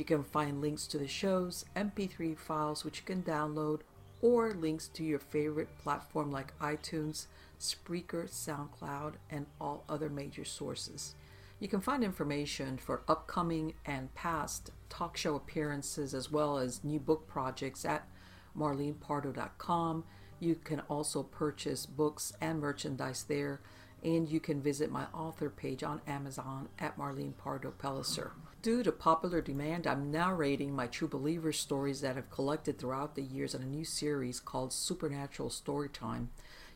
you can find links to the shows, MP3 files which you can download, or links to your favorite platform like iTunes, Spreaker, SoundCloud, and all other major sources. You can find information for upcoming and past talk show appearances as well as new book projects at marlenepardo.com. You can also purchase books and merchandise there and you can visit my author page on Amazon at Marlene Pardo Pellicer. Due to popular demand, I'm narrating my True Believer stories that I've collected throughout the years in a new series called Supernatural Storytime.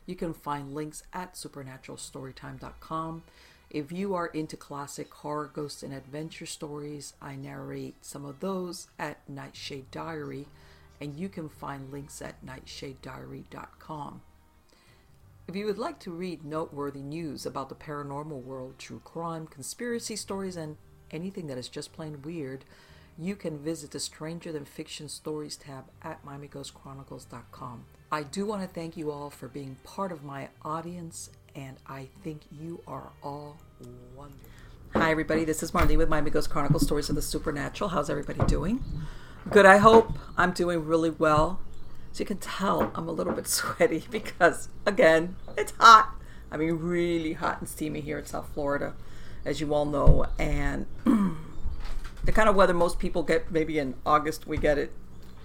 You can find links at supernaturalstorytime.com. If you are into classic horror, ghost, and adventure stories, I narrate some of those at Nightshade Diary, and you can find links at nightshadediary.com. If you would like to read noteworthy news about the paranormal world, true crime, conspiracy stories, and anything that is just plain weird, you can visit the Stranger Than Fiction Stories tab at MiamiGhostChronicles.com. I do want to thank you all for being part of my audience, and I think you are all wonderful. Hi, everybody. This is Marlene with Miami Ghost Chronicles Stories of the Supernatural. How's everybody doing? Good, I hope. I'm doing really well. So you can tell I'm a little bit sweaty because, again, it's hot. I mean, really hot and steamy here in South Florida, as you all know. And the kind of weather most people get maybe in August, we get it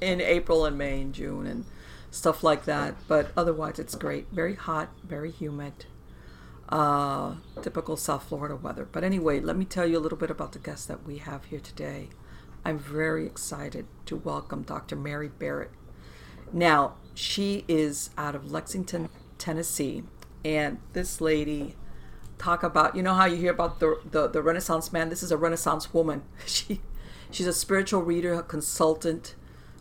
in April and May and June and stuff like that. But otherwise, it's great. Very hot, very humid. Uh, typical South Florida weather. But anyway, let me tell you a little bit about the guest that we have here today. I'm very excited to welcome Dr. Mary Barrett. Now, she is out of Lexington, Tennessee, and this lady talk about you know how you hear about the the, the Renaissance man. This is a Renaissance woman. She she's a spiritual reader, a consultant,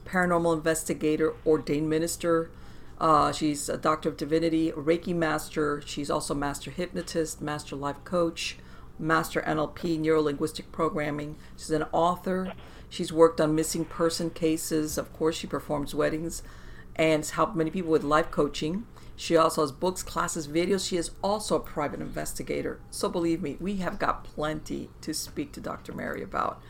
paranormal investigator, ordained minister. Uh, she's a doctor of divinity, Reiki master. She's also master hypnotist, master life coach, master NLP, neuro linguistic programming. She's an author. She's worked on missing person cases. Of course, she performs weddings and has helped many people with life coaching. She also has books, classes, videos. She is also a private investigator. So believe me, we have got plenty to speak to Dr. Mary about.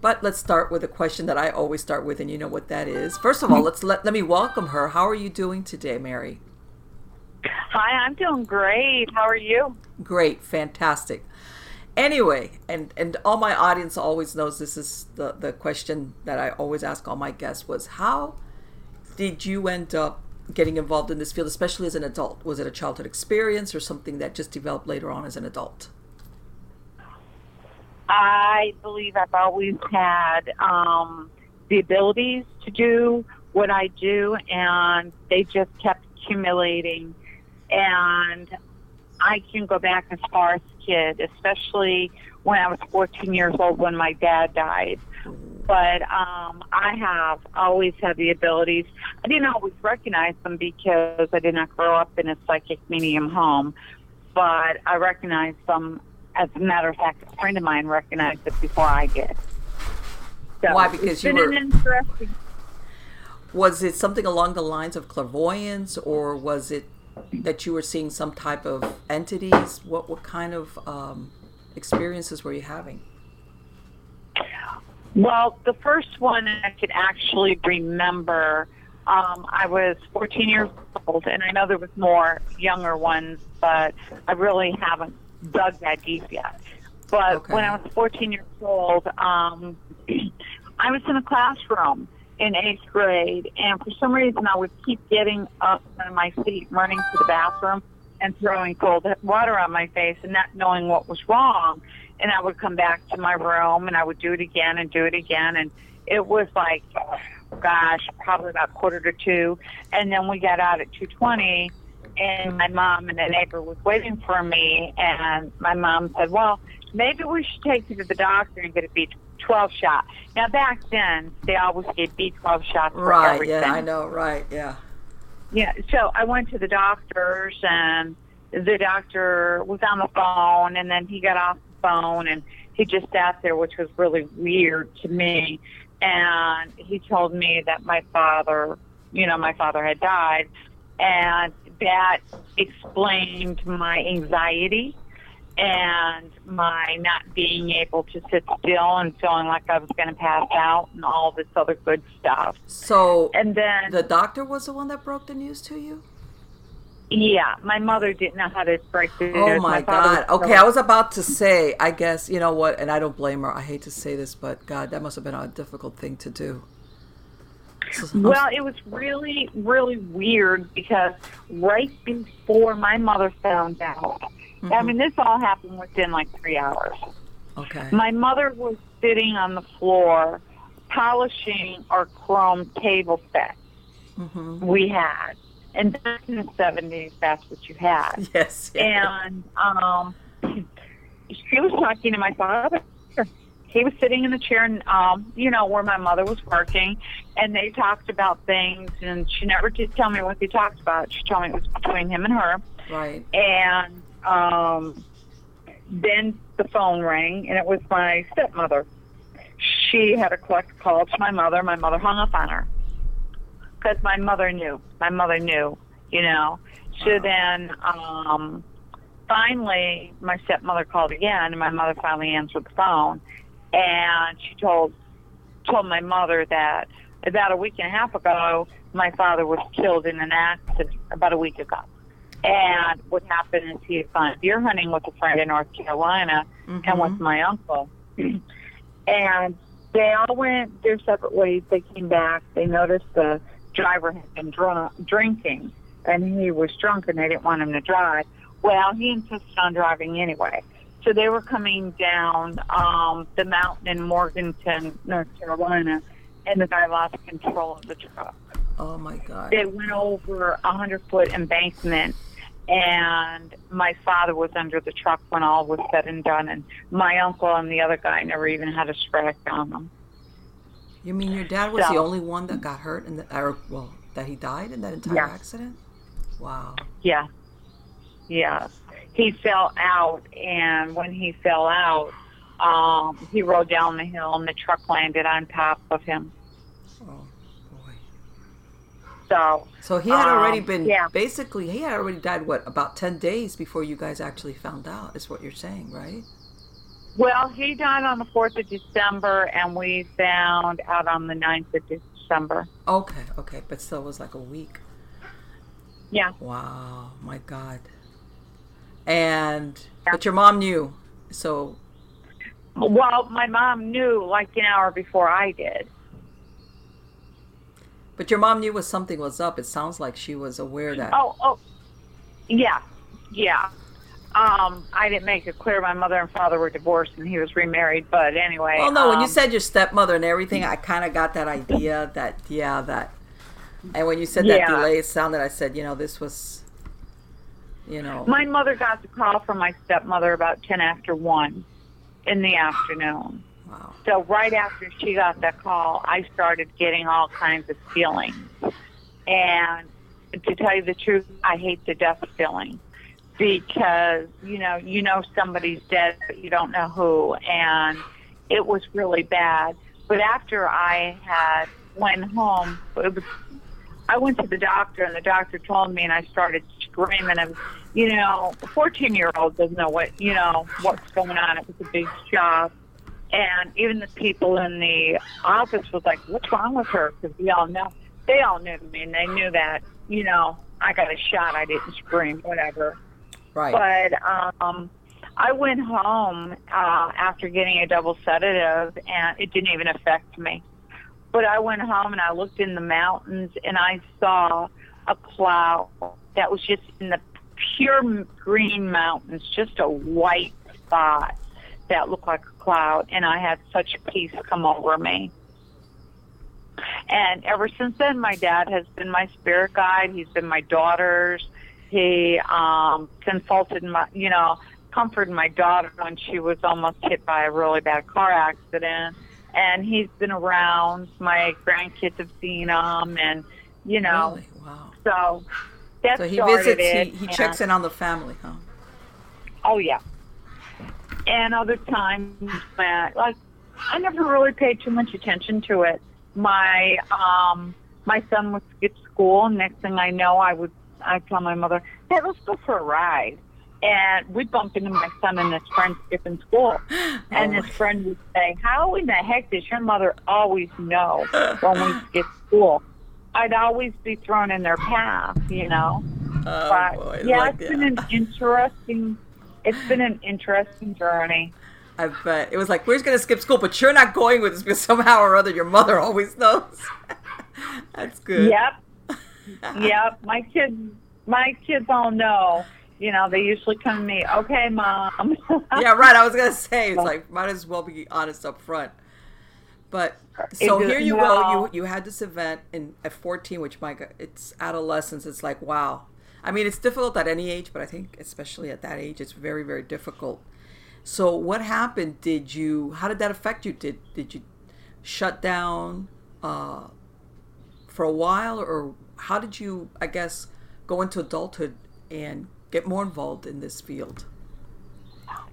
But let's start with a question that I always start with, and you know what that is. First of all, let's let, let me welcome her. How are you doing today, Mary? Hi, I'm doing great. How are you? Great, fantastic. Anyway, and and all my audience always knows this is the the question that I always ask all my guests was how did you end up getting involved in this field, especially as an adult? Was it a childhood experience or something that just developed later on as an adult? I believe I've always had um, the abilities to do what I do, and they just kept accumulating. And I can go back as far as a kid, especially when I was 14 years old when my dad died. But um, I have always had the abilities. I didn't always recognize them because I did not grow up in a psychic medium home, but I recognized them. As a matter of fact, a friend of mine recognized it before I did. So Why? Because you were- an interesting. Was it something along the lines of clairvoyance, or was it that you were seeing some type of entities? What what kind of um, experiences were you having? Well, the first one I could actually remember. Um, I was 14 years old, and I know there was more younger ones, but I really haven't dug that deep yet. But Okay. when I was 14 years old, um, I was in a classroom in eighth grade, and for some reason I would keep getting up on my feet, running to the bathroom, and throwing cold water on my face, and not knowing what was wrong. And I would come back to my room, and I would do it again and do it again, and it was like, gosh, probably about quarter to two, and then we got out at two twenty, and my mom and the neighbor was waiting for me, and my mom said, well, maybe we should take you to the doctor and get a B12 shot. Now back then, they always gave B12 shots for Right. everything. Yeah, I know. Right. Yeah. Yeah, so I went to the doctor's and the doctor was on the phone and then he got off phone and he just sat there which was really weird to me and he told me that my father, you know, my father had died and that explained my anxiety and my not being able to sit still and feeling like I was going to pass out and all this other good stuff. So And then the doctor was the one that broke the news to you. Yeah, my mother didn't know how to break the Oh news. my God. Okay, I was about to say. I guess you know what, and I don't blame her. I hate to say this, but God, that must have been a difficult thing to do. Well, it was really, really weird because right before my mother found out, Mm-hmm. I mean, this all happened within like three hours. okay. My mother was sitting on the floor polishing our chrome table set hmm we had. And back in the 70s, that's what you had. Yes. and um, she was talking to my father. He was sitting in the chair, and um, you know where my mother was working, and they talked about things. And she never did tell me what they talked about. She told me it was between him and her. Right. And um, then the phone rang, and it was my stepmother. She had a collect call to my mother. My mother hung up on her because my mother knew. My mother knew, you know. So then, um, finally, my stepmother called again, and my mother finally answered the phone, and she told told my mother that about a week and a half ago, my father was killed in an accident about a week ago. And what happened is he had gone deer hunting with a friend in North Carolina and with my uncle. and they all went their separate ways. They came back. They noticed the driver had been drunk, drinking, and he was drunk, and they didn't want him to drive. Well, he insisted on driving anyway. So they were coming down um, the mountain in Morganton, North Carolina, and the guy lost control of the truck Oh my God. they went over a hundred foot embankment and my father was under the truck when all was said and done and my uncle and the other guy never even had a scratch on them You mean your dad was the only one that got hurt in the, or well, that he died in that entire Yeah. accident? Wow. yeah yeah he fell out and when he fell out um he rolled down the hill and the truck landed on top of him Oh boy. so So he had already Um, been yeah. basically he had already died what about ten days before you guys actually found out is what you're saying, right? Well he died on the 4th of december and we found out on the 9th of december Okay, okay, but still it was like a week. yeah Wow, my God. And Yeah. but your mom knew, so Well, my mom knew like an hour before I did. but your mom knew was something was up. It sounds like she was aware that. Oh, oh, yeah, yeah. Um, I didn't make it clear my mother and father were divorced and he was remarried, but anyway. Well, no, when you um, said your stepmother and everything, I kind of got that idea that yeah, that. And when you said that Yeah. delay, it sounded. I said, you know, this was, you know, my mother got the call from my stepmother about ten after one in the afternoon. wow. So right after she got that call, I started getting all kinds of feelings. And to tell you the truth, I hate the death feeling because you know you know somebody's dead, but you don't know who, and it was really bad. But after I had went home, it was I went to the doctor, and the doctor told me, and I started screaming. And you know, a 14 year old doesn't know what you know what's going on. It was a big shock, and even the people in the office was like, "What's wrong with her?" Because we all know they all knew me, and they knew that you know I got a shot. I didn't scream, whatever. Right. But um, I went home uh, after getting a double sedative, and it didn't even affect me. But I went home and I looked in the mountains and I saw a cloud that was just in the pure green mountains, just a white spot that looked like a cloud. And I had such peace come over me. And ever since then, my dad has been my spirit guide. He's been my daughter's. He um, consulted my, you know, comforted my daughter when she was almost hit by a really bad car accident and he's been around. My grandkids have seen him, and you know, really? wow. So that so he started visits. it. He, he checks in on the family, huh? Oh yeah. And other times, when, like I never really paid too much attention to it. My um, my son would skip school, and next thing I know, I would I tell my mother, "Hey, let's go for a ride." And we'd bump into my son and his friend skipping school. And Oh his friend would say, How in the heck does your mother always know when we skip school? I'd always be thrown in their path, you know. Oh but boy! yeah, like, it's been uh, an interesting it's been an interesting journey. I bet it was like we're just gonna skip school, but you're not going with us because somehow or other your mother always knows. That's good. Yep. yep. My kids my kids all know. You know, they usually come to me, Okay, mom yeah, right. I was gonna say it's like might as well be honest up front. But so here you no. go. You you had this event in at 14, which my it's adolescence. It's like wow. I mean, it's difficult at any age, but I think especially at that age, it's very very difficult. So what happened? Did you? How did that affect you? Did did you shut down uh, for a while, or how did you? I guess go into adulthood and get more involved in this field.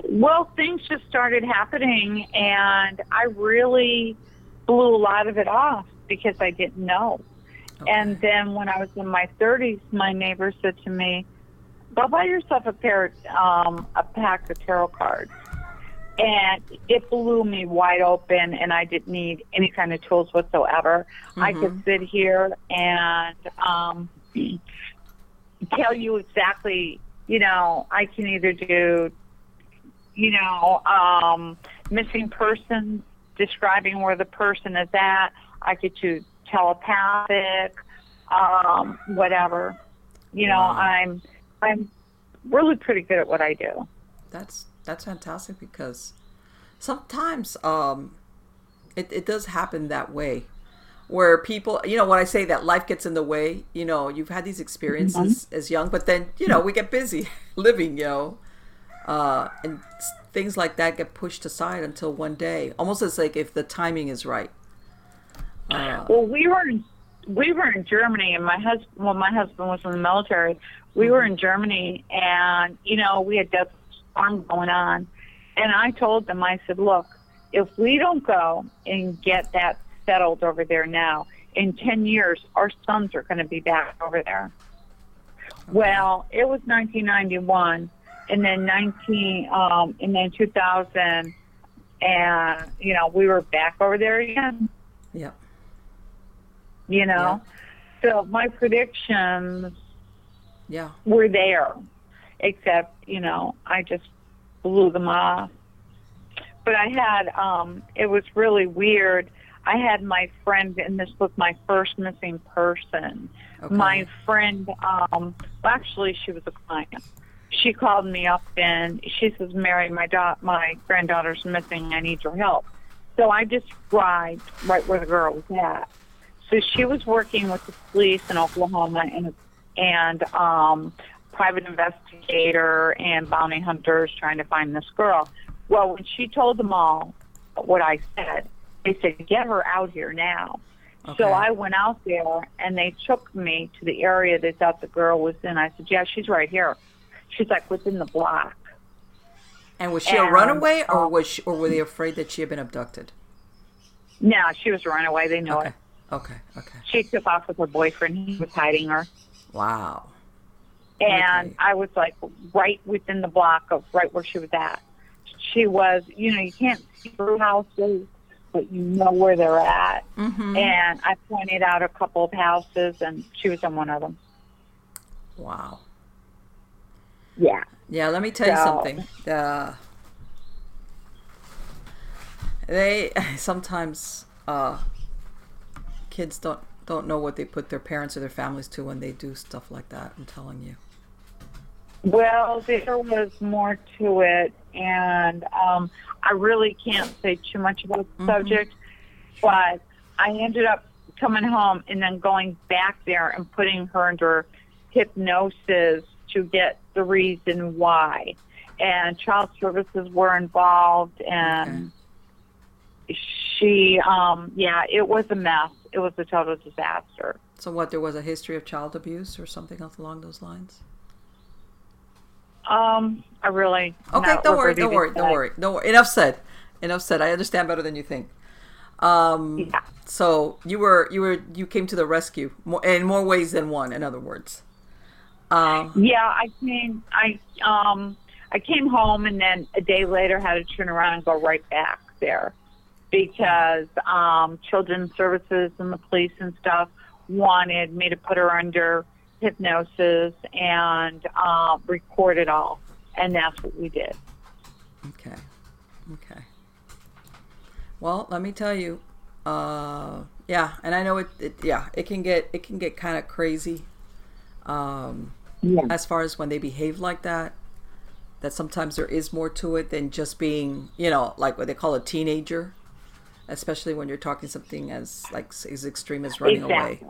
Well, things just started happening, and I really blew a lot of it off because I didn't know. And then when I was in my 30s, my neighbor said to me, "Go buy yourself a pair, um, a pack of tarot cards." And it blew me wide open, and I didn't need any kind of tools whatsoever. I could sit here and um, tell you exactly. You know, I can either do you know, um, missing persons, describing where the person is at. I could do telepathic, um, whatever. You know, Wow. I'm I'm really pretty good at what I do. That's that's fantastic because sometimes um, it it does happen that way, where people, you know, when I say that life gets in the way, you know, you've had these experiences as young, but then you know we get busy living, you know, uh, and things like that get pushed aside until one day, almost as like if the timing is right. Uh, Well, we were in, we were in Germany, and my husband, well, my husband was in the military. We were in Germany, and you know, we had Desert Storm going on, and I told them, I said, look, if we don't go and get that settled over there now, in ten years, our sons are going to be back over there. Well, it was 1991, and then 19, um, and then 2000, and you know, we were back over there again yeah. you know. So my predictions Yeah. were there, except you know I just blew them off. But I had um, it was really weird. I had my friend, and this was my first missing person. Okay. My friend, um, well, actually, she was a client. She called me up and she says, "Mary, my da- my granddaughter's missing. I need your help." So I just described right where the girl was at. So she was working with the police in Oklahoma and and um, private investigator and bounty hunters trying to find this girl. Well, when she told them all what I said, they said, "Get her out here now." Okay. So I went out there and they took me to the area they thought the girl was in. I said, "Yeah, she's right here." She's like within the block. And was she a runaway, or um, was she, or were they afraid that she had been abducted? No, she was a runaway. They knew Okay. it. Okay. Okay. She took off with her boyfriend. He was hiding her. Wow. And Okay. I was like right within the block of right where she was at. She was, you know, you can't see through houses, but you know where they're at. Mm-hmm. And I pointed out a couple of houses, and she was in one of them. Wow. Yeah. Yeah, let me tell you So- something. Uh, they sometimes uh, kids don't don't know what they put their parents or their families to when they do stuff like that. I'm telling you. Well, there was more to it, and um, I really can't say too much about the subject, but I ended up coming home and then going back there and putting her under hypnosis to get the reason why. And child services were involved, and she, um, yeah, it was a mess. It was a total disaster. So what? There was a history of child abuse or something else along those lines. Um, I really Okay, don't worry, don't worry, don't worry, don't worry. Enough said. Enough said. I understand better than you think. Um, Yeah. So you were you were you came to the rescue more, in more ways than one. In other words. Um, Yeah, I came. I um, I came home and then a day later had to turn around and go right back there because um, children's services and the police and stuff wanted me to put her under hypnosis and uh, record it all, and that's what we did. Okay. Okay. Well, let me tell you. Uh, yeah, and I know it, it. Yeah, it can get it can get kind of crazy. Um, Yeah. as far as when they behave like that, that sometimes there is more to it than just being, you know, like what they call a teenager. Especially when you're talking something as like as extreme as running away.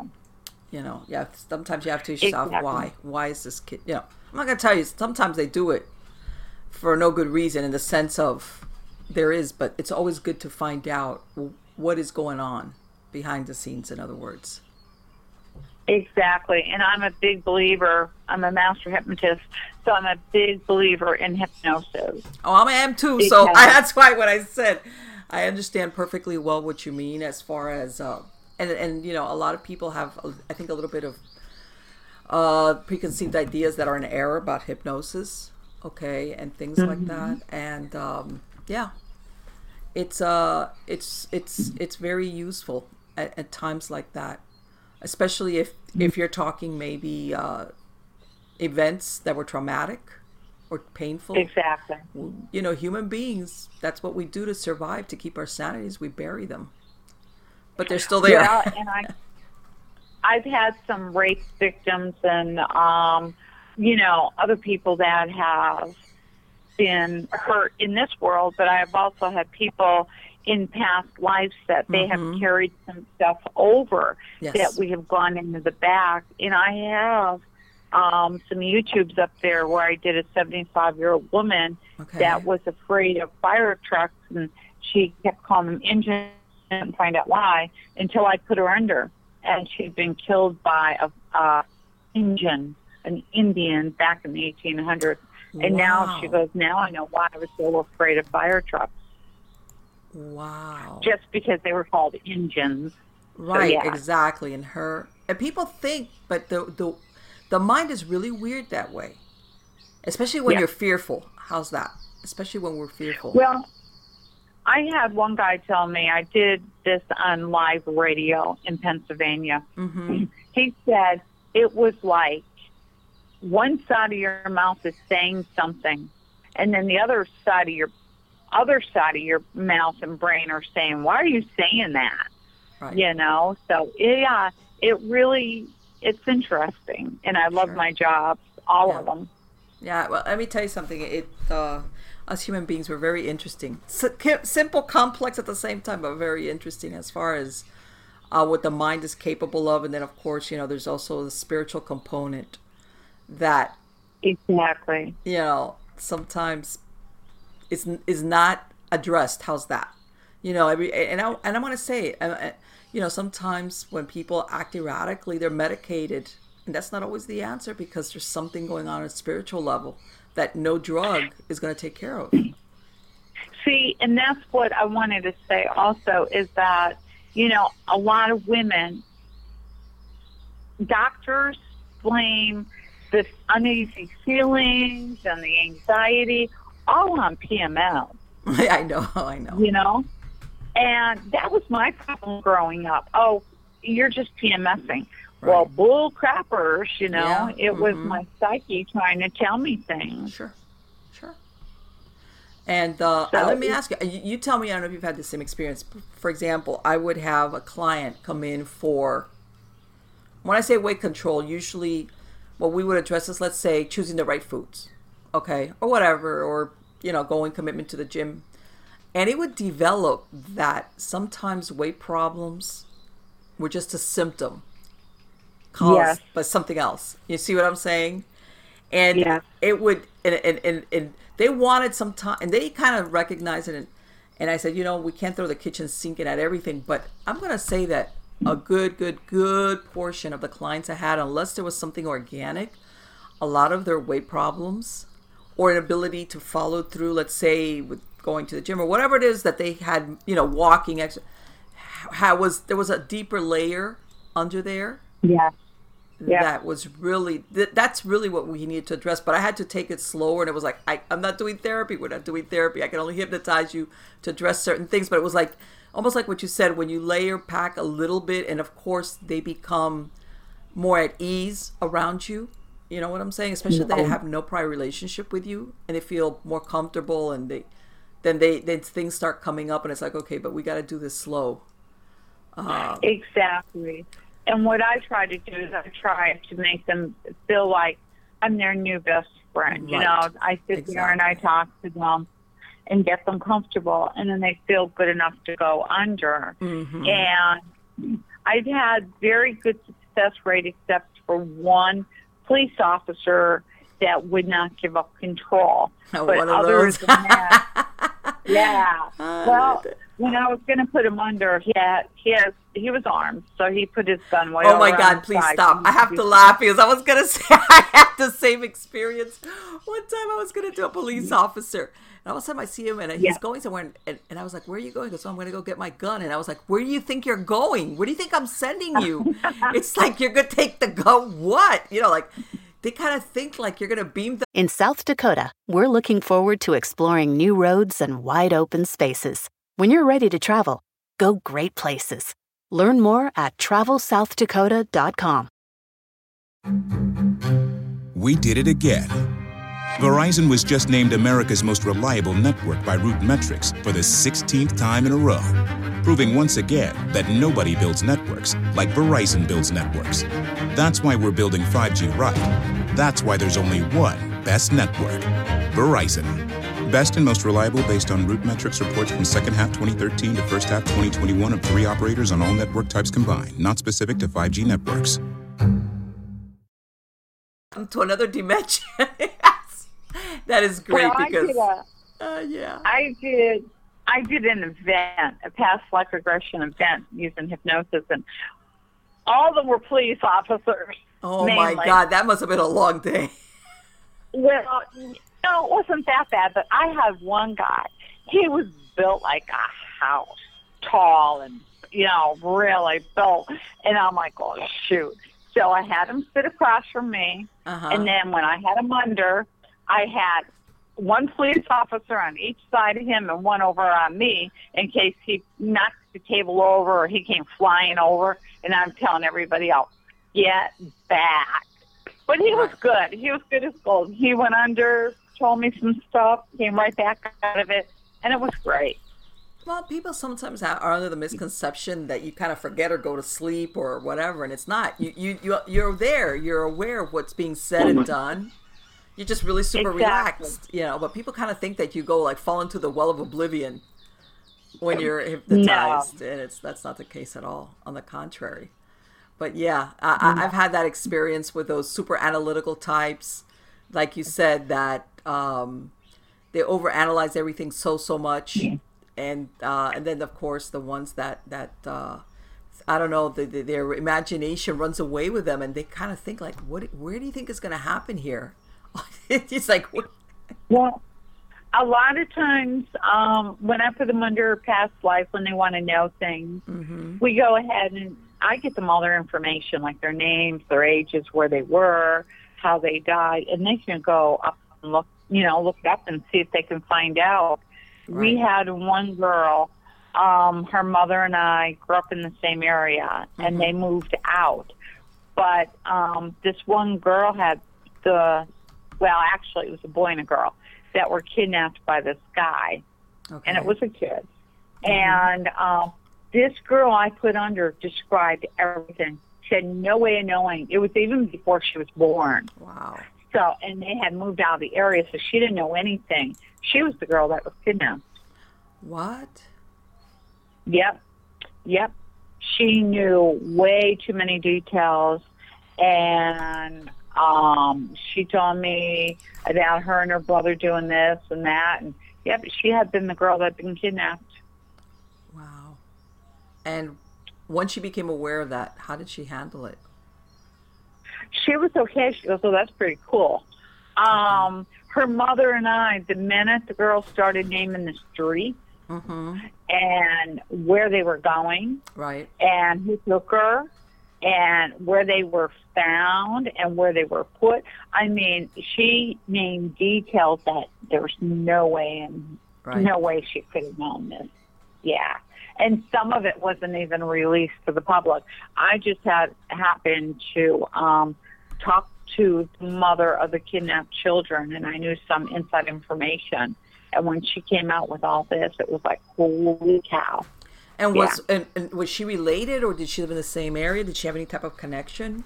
You know, yeah. Sometimes you have to ask yourself Exactly. why. Why is this kid? You know, I'm not gonna tell you. Sometimes they do it for no good reason, in the sense of there is, but it's always good to find out what is going on behind the scenes. In other words. Exactly. And I'm a big believer. I'm a master hypnotist, so I'm a big believer in hypnosis. Oh, I am too. So I, that's why what I said I understand perfectly well what you mean as far as uh, and and you know a lot of people have I think a little bit of uh, preconceived ideas that are in error about hypnosis, okay, and things like that. And um, yeah, it's uh it's it's it's very useful at, at times like that, especially if if you're talking maybe uh, events that were traumatic or painful Exactly. you know, human beings, that's what we do to survive, to keep our sanities. We bury them. But they're still there. Yeah, and I, I've had some rape victims and, um, you know, other people that have been hurt in this world, but I've also had people in past lives that they have carried some stuff over Yes. that we have gone into the back. And I have um, some YouTubes up there where I did a 75 year old woman Okay. that was afraid of fire trucks and she kept calling them engines and find out why until I put her under and she'd been killed by a uh, engine, an Indian back in the 1800s. And now she goes, now I know why I was so afraid of fire trucks, wow. just because they were called engines. right, yeah. exactly. And her and people think, but the the the mind is really weird that way. Especially when Yeah. you're fearful. How's that? Especially when we're fearful. Well, I had one guy tell me I did this on live radio in Pennsylvania. mm-hmm. He said it was like one side of your mouth is saying something, and then the other side of your other side of your mouth and brain are saying, "Why are you saying that?" Right. You know. So yeah, it really it's interesting, and I love Sure. my jobs, all Yeah. of them. Yeah, well, let me tell you something. It uh, us human beings were very interesting. simple, complex at the same time, but very interesting as far as uh, what the mind is capable of. And then, of course, you know, there's also the spiritual component that Exactly. you know sometimes is is not addressed. How's that? You know, every and I and I want to say uh, uh, You know, sometimes when people act erratically, they're medicated, and that's not always the answer because there's something going on at a spiritual level that no drug is going to take care of. See, and that's what I wanted to say also is that, you know, a lot of women, doctors blame the uneasy feelings and the anxiety all on PMS. I know, I know. You know? And that was my problem growing up. Oh, you're just PMSing. Right. Well, bull crappers, you know, yeah. it mm-hmm. was my psyche trying to tell me things. Sure, sure. And uh, so, let me ask you, you tell me, I don't know if you've had the same experience. For example, I would have a client come in for, when I say weight control, usually what we would address is, let's say, choosing the right foods, okay, or whatever, or, you know, going commitment to the gym. And it would develop that sometimes weight problems were just a symptom yes. by something else. You see what I'm saying? And yeah. it would, and, and, and, and they wanted some time, and they kind of recognized it. And, and I said, you know, we can't throw the kitchen sink in at everything, but I'm going to say that a good, good, good portion of the clients I had, unless there was something organic, a lot of their weight problems or an ability to follow through, let's say with going to the gym or whatever it is that they had, you know, walking, ex- how was there was a deeper layer under there. Yeah. Yeah. That was really th- that's really what we needed to address. But I had to take it slower, and it was like I, I'm not doing therapy. We're not doing therapy. I can only hypnotize you to address certain things. But it was like almost like what you said when you layer pack a little bit, and of course they become more at ease around you. You know what I'm saying? Especially if they have no prior relationship with you, and they feel more comfortable, and they then they then things start coming up, and it's like okay, but we got to do this slow. Um, exactly. And what I try to do is I try to make them feel like I'm their new best friend. Right. You know, I sit exactly. there and I talk to them and get them comfortable, and then they feel good enough to go under. Mm-hmm. And I've had very good success rate, except for one police officer that would not give up control. Oh, but other than that, yeah. well, when I was going to put him under, he had, he has he was armed, so he put his gun way. Oh my God! Please stop! I have to laugh because I was going to say I had the same experience. One time I was going to do a police officer, and all of a sudden I see him and he's yeah. going somewhere, and, and, I was like, "Where are you going?" Because so oh, I'm going to go get my gun, and I was like, "Where do you think you're going? Where do you think I'm sending you?" it's like you're going to take the gun. What you know, like they kind of think like you're going to beam them. In South Dakota, we're looking forward to exploring new roads and wide open spaces. When you're ready to travel, go great places. Learn more at travelsouthdakota.com. We did it again. Verizon was just named America's most reliable network by RootMetrics for the 16th time in a row, proving once again that nobody builds networks like Verizon builds networks. That's why we're building 5G right. That's why there's only one best network Verizon. Best and most reliable based on root metrics reports from second half 2013 to first half 2021 of three operators on all network types combined, not specific to 5G networks. To another dimension. that is great well, because. I did a, uh, yeah. I did. I did an event, a past life regression event using hypnosis, and all of them were police officers. Oh mainly. my God, that must have been a long day. Well, no, it wasn't that bad, but I had one guy. He was built like a house, tall and, you know, really built. And I'm like, oh, shoot. So I had him sit across from me. Uh-huh. And then when I had him under, I had one police officer on each side of him and one over on me in case he knocked the table over or he came flying over. And I'm telling everybody else, get back. But he was good. He was good as gold. He went under, told me some stuff, came right back out of it, and it was great. Well, people sometimes are under the misconception that you kind of forget or go to sleep or whatever, and it's not. You you you you're there. You're aware of what's being said and done. You're just really super exactly. relaxed, you know. But people kind of think that you go like fall into the well of oblivion when you're hypnotized, no. and it's that's not the case at all. On the contrary. But yeah, I, mm. I've had that experience with those super analytical types, like you said, that um, they overanalyze everything so so much, and uh, and then of course the ones that that uh, I don't know the, the, their imagination runs away with them, and they kind of think like, what? Where do you think is going to happen here? it's like, what? well, a lot of times um, when I put them under past life, when they want to know things, Mm-hmm. we go ahead and I get them all their information, like their names, their ages, where they were, how they died, and they can go up and look, you know, look up and see if they can find out. We had one girl, um, her mother and I grew up in the same area, and they moved out. But um, this one girl had the, well, actually, it was a boy and a girl that were kidnapped by this guy Okay. and it was a kid. And um, this girl I put under described everything. She had no way of knowing. It was even before she was born. wow. So, and they had moved out of the area, so she didn't know anything. She was the girl that was kidnapped. What? Yep, yep. She knew way too many details, and um, she told me about her and her brother doing this and that, and yep, she had been the girl that had been kidnapped. Wow. And once she became aware of that, how did she handle it? She was okay. She goes, "Oh, that's pretty cool." Um, her mother and I, the minute the girls started naming the street Mm-hmm. and where they were going Right. and who took her and where they were found and where they were put, I mean, she named details that there was no way and Right. no way she could have known this. Yeah. And some of it wasn't even released to the public. I just had happened to um, talk to the mother of the kidnapped children, and I knew some inside information. And when she came out with all this, it was like, holy cow. And was and, and was she related, or did she live in the same area? Did she have any type of connection?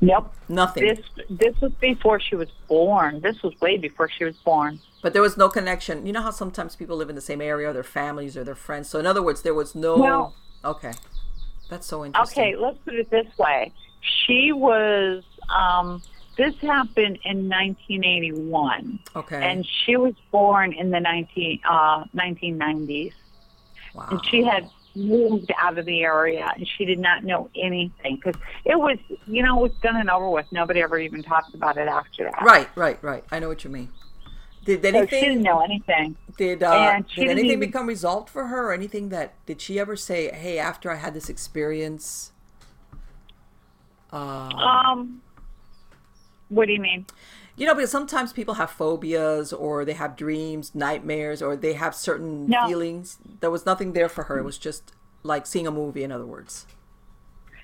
Nope. Nothing. This this was before she was born. This was way before she was born. But there was no connection. You know how sometimes people live in the same area, or their families, or their friends. So in other words, there was no. Well- okay, that's so interesting. Okay, let's put it this way. She was. Um, this happened in 1981, Okay. and she was born in the 19 uh, 1990s. wow. and she had moved out of the area and she did not know anything because it was you know it was done and over with nobody ever even talked about it after that Right, right, right. I know what you mean. Did so she didn't know anything did uh, did anything even- become resolved for her, or anything that did she ever say, "Hey, after I had this experience"? um what do you mean You know, because sometimes people have phobias, or they have dreams, nightmares, or they have certain No. feelings. There was nothing there for her. It was just like seeing a movie. In other words.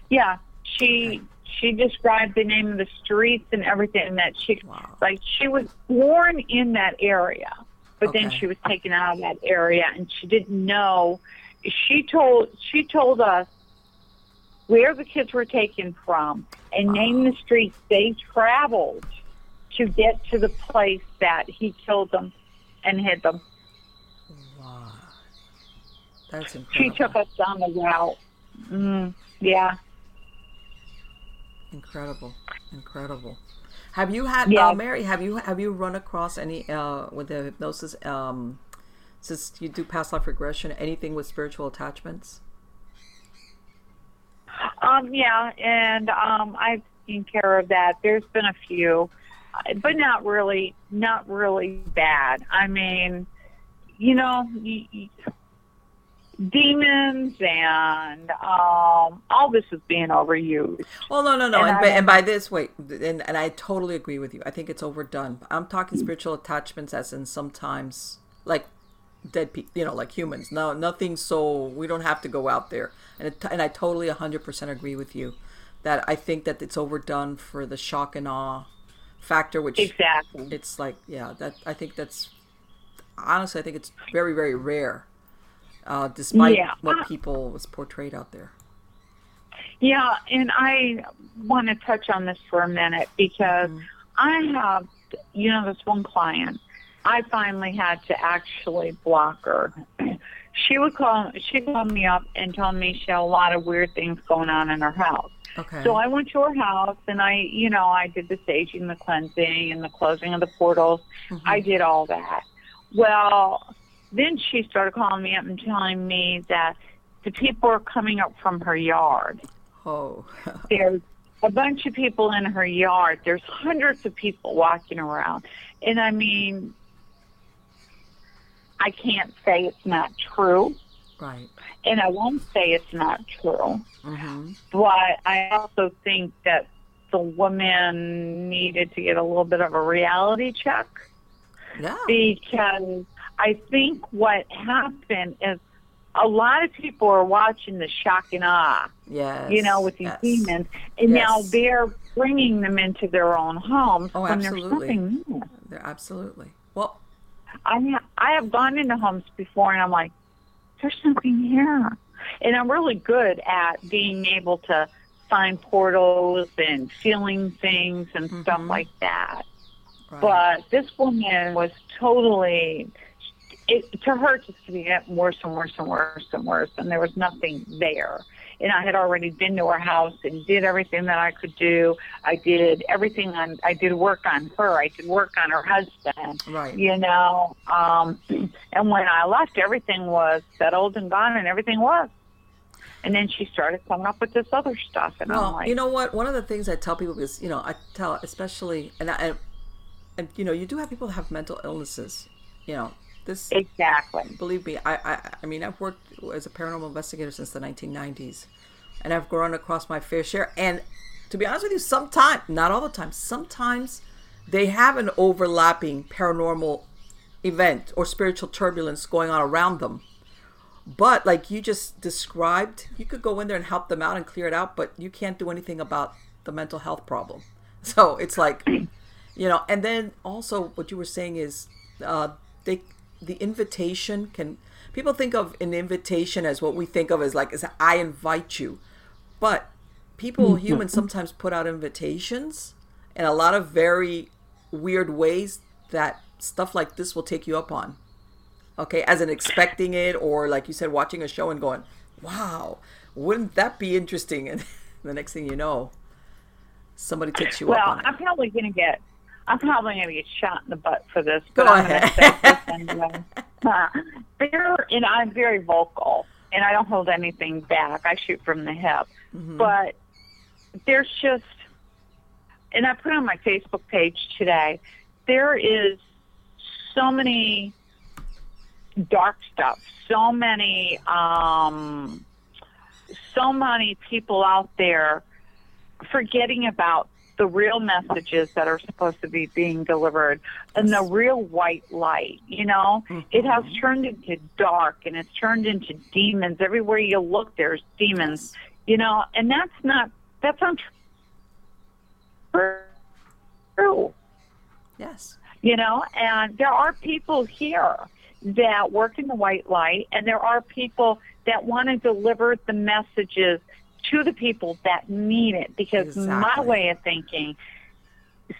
yeah she she described the name of the streets and everything that she Wow. like she was born in that area but then she was taken out of that area and she didn't know. She told she told us where the kids were taken from and named the streets. They traveled to get to the place that he killed them and hid them. Wow, that's incredible. she took us down the route. Mm, yeah Incredible, incredible. Have you had Yeah. uh, Mary? Have you have you run across any uh, with the hypnosis? Um, since you do past life regression, anything with spiritual attachments? Um, yeah, and um, I've taken care of that. There's been a few, but not really, not really bad. I mean, you know, y y demons and um, all this is being overused. Well, no, no, no. And And, I by, and by this, wait, and, and I totally agree with you. I think it's overdone. I'm talking spiritual attachments, as in sometimes like dead people, you know, like humans. No, nothing. So we don't have to go out there. And it, and I totally 100% agree with you that I think that it's overdone for the shock and awe factor, which Exactly. it's like yeah that i think that's honestly i think it's very very rare uh despite Yeah. what people was portrayed out there Yeah, and I want to touch on this for a minute because I have, you know, this one client. I finally had to actually block her. She would call. She called me up and told me she had a lot of weird things going on in her house. okay So I went to her house and I, you know, I did the saging, the cleansing, and the closing of the portals. I did all that. Well, then she started calling me up and telling me that the people are coming up from her yard. oh There's a bunch of people in her yard. There's hundreds of people walking around. And I mean, I can't say it's not true, Right. and I won't say it's not true. Mm-hmm. But I also think that the woman needed to get a little bit of a reality check Yeah. because I think what happened is a lot of people are watching the shock and awe, Yes. you know, with these yes. demons, and now they're bringing them into their own homes Oh, when there's absolutely. something new. They're absolutely. Well, I ha- I have gone into homes before, and I'm like, there's something here, and I'm really good at being able to find portals and feeling things and stuff Mhm. like that. right. But this woman was totally. It, to her, just to get worse and worse and worse and worse, and there was nothing there. And I had already been to her house and did everything that I could do. I did everything on. I did work on her. I did work on her husband. right. You know, um, and when I left, everything was settled and gone, and everything was. And then she started coming up with this other stuff, and I'm like, you know what? One of the things I tell people is, you know, I tell especially, and I, and you know, you do have people that have mental illnesses. You know, this. exactly. Believe me, I, I, I mean, I've worked as a paranormal investigator since the 1990s, and I've grown across my fair share. And to be honest with you, sometimes, not all the time, sometimes they have an overlapping paranormal event or spiritual turbulence going on around them. But like you just described, you could go in there and help them out and clear it out, but you can't do anything about the mental health problem. So it's like, you know, and then also what you were saying is, uh, they the invitation can people think of an invitation as what we think of as like as I invite you, but people mm-hmm. humans sometimes put out invitations in a lot of very weird ways that stuff like this will take you up on. Okay as in expecting it or like you said watching a show and going wow wouldn't that be interesting? And the next thing you know somebody takes you Well, up on it. I'm probably going to get. I'm probably going to get shot in the butt for this. Go but I'm gonna say this anyway. Uh, there, and I'm very vocal, and I don't hold anything back. I shoot from the hip. Mm-hmm. But there's just, and I put on my Facebook page today. There is so many dark stuff. So many, um, so many people out there forgetting about the real messages that are supposed to be being delivered and the real white light you know? Mm-hmm. It has turned into dark and it's turned into demons. Everywhere you look there's demons you know? And that's not that's not true. Yes. You know? And there are people here that work in the white light and there are people that want to deliver the messages to the people that need it because my way of thinking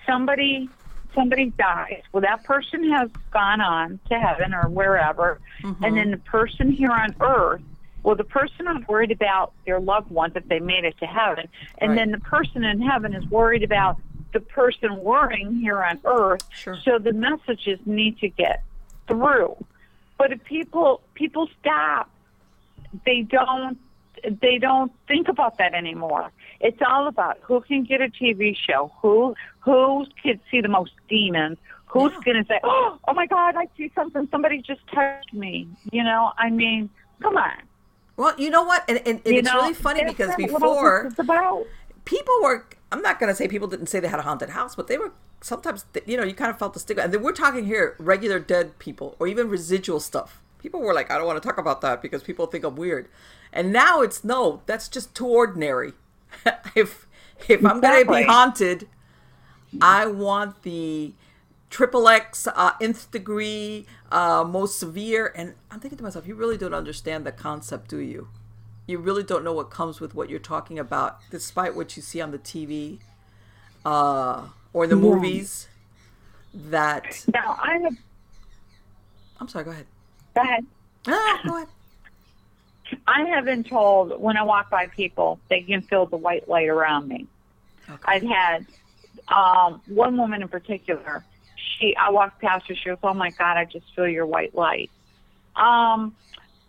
somebody somebody dies. Well that person has gone on to heaven or wherever and mm-hmm. then the person here on earth well the person is worried about their loved ones if they made it to heaven and Right. then the person in heaven is worried about the person worrying here on earth. Sure. so the messages need to get through. But if people people stop they don't they don't think about that anymore. It's all about who can get a TV show, who who can see the most demons, who's Yeah. going to say, "Oh, oh my God, I see something. Somebody just touched me." You know, I mean, come on. well you know what and, and, and it's know, really funny because not what all before people were i'm not going to say people didn't say they had a haunted house but they were sometimes you know you kind of felt the stigma and then we're talking here regular dead people or even residual stuff people were like i don't want to talk about that because people think i'm weird and now it's no that's just too ordinary if if i'm going to be haunted i want the triple X, uh, nth degree, uh, most severe. And I'm thinking to myself, you really don't understand the concept, do you? You really don't know what comes with what you're talking about, despite what you see on the TV uh, or in the movies. That Now, I have. I'm sorry. Go ahead. Go ahead. Ah, go ahead. I have been told when I walk by people, they can feel the white light around me. Okay. I've had um, one woman in particular. She, I walked past her. She goes, "Oh my God, I just feel your white light." Um,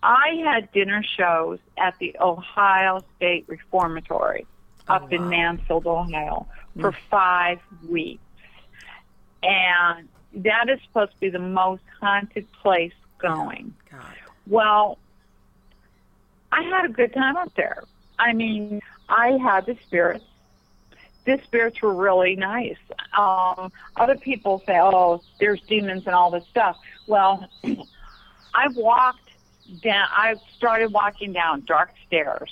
I had dinner shows at the Ohio State Reformatory up in. Mansfield, Ohio, for five weeks, and that is supposed to be the most haunted place going. God. Well, I had a good time up there. I mean, I had the spirits. The spirits were really nice. Um, other people say, "Oh, there's demons and all this stuff." Well, I walked down. I started walking down dark stairs,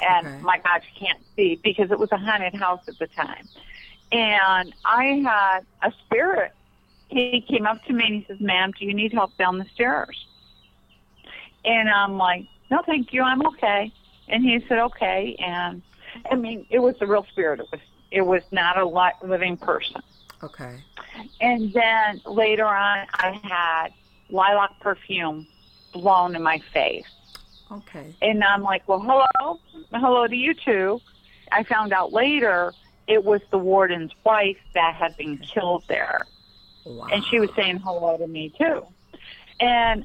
and Okay. my God, you can't see because it was a haunted house at the time. And I had a spirit. He came up to me and he says, "Ma'am, do you need help down the stairs?" And I'm like, no, thank you. I'm okay. And he said, okay. And I mean, it was the real spirit. It was, it was not a li- living person. Okay. And then later on, I had lilac perfume blown in my face. Okay. And I'm like, well, hello, hello to you too. I found out later it was the warden's wife that had been killed there Wow. and she was saying hello to me too. And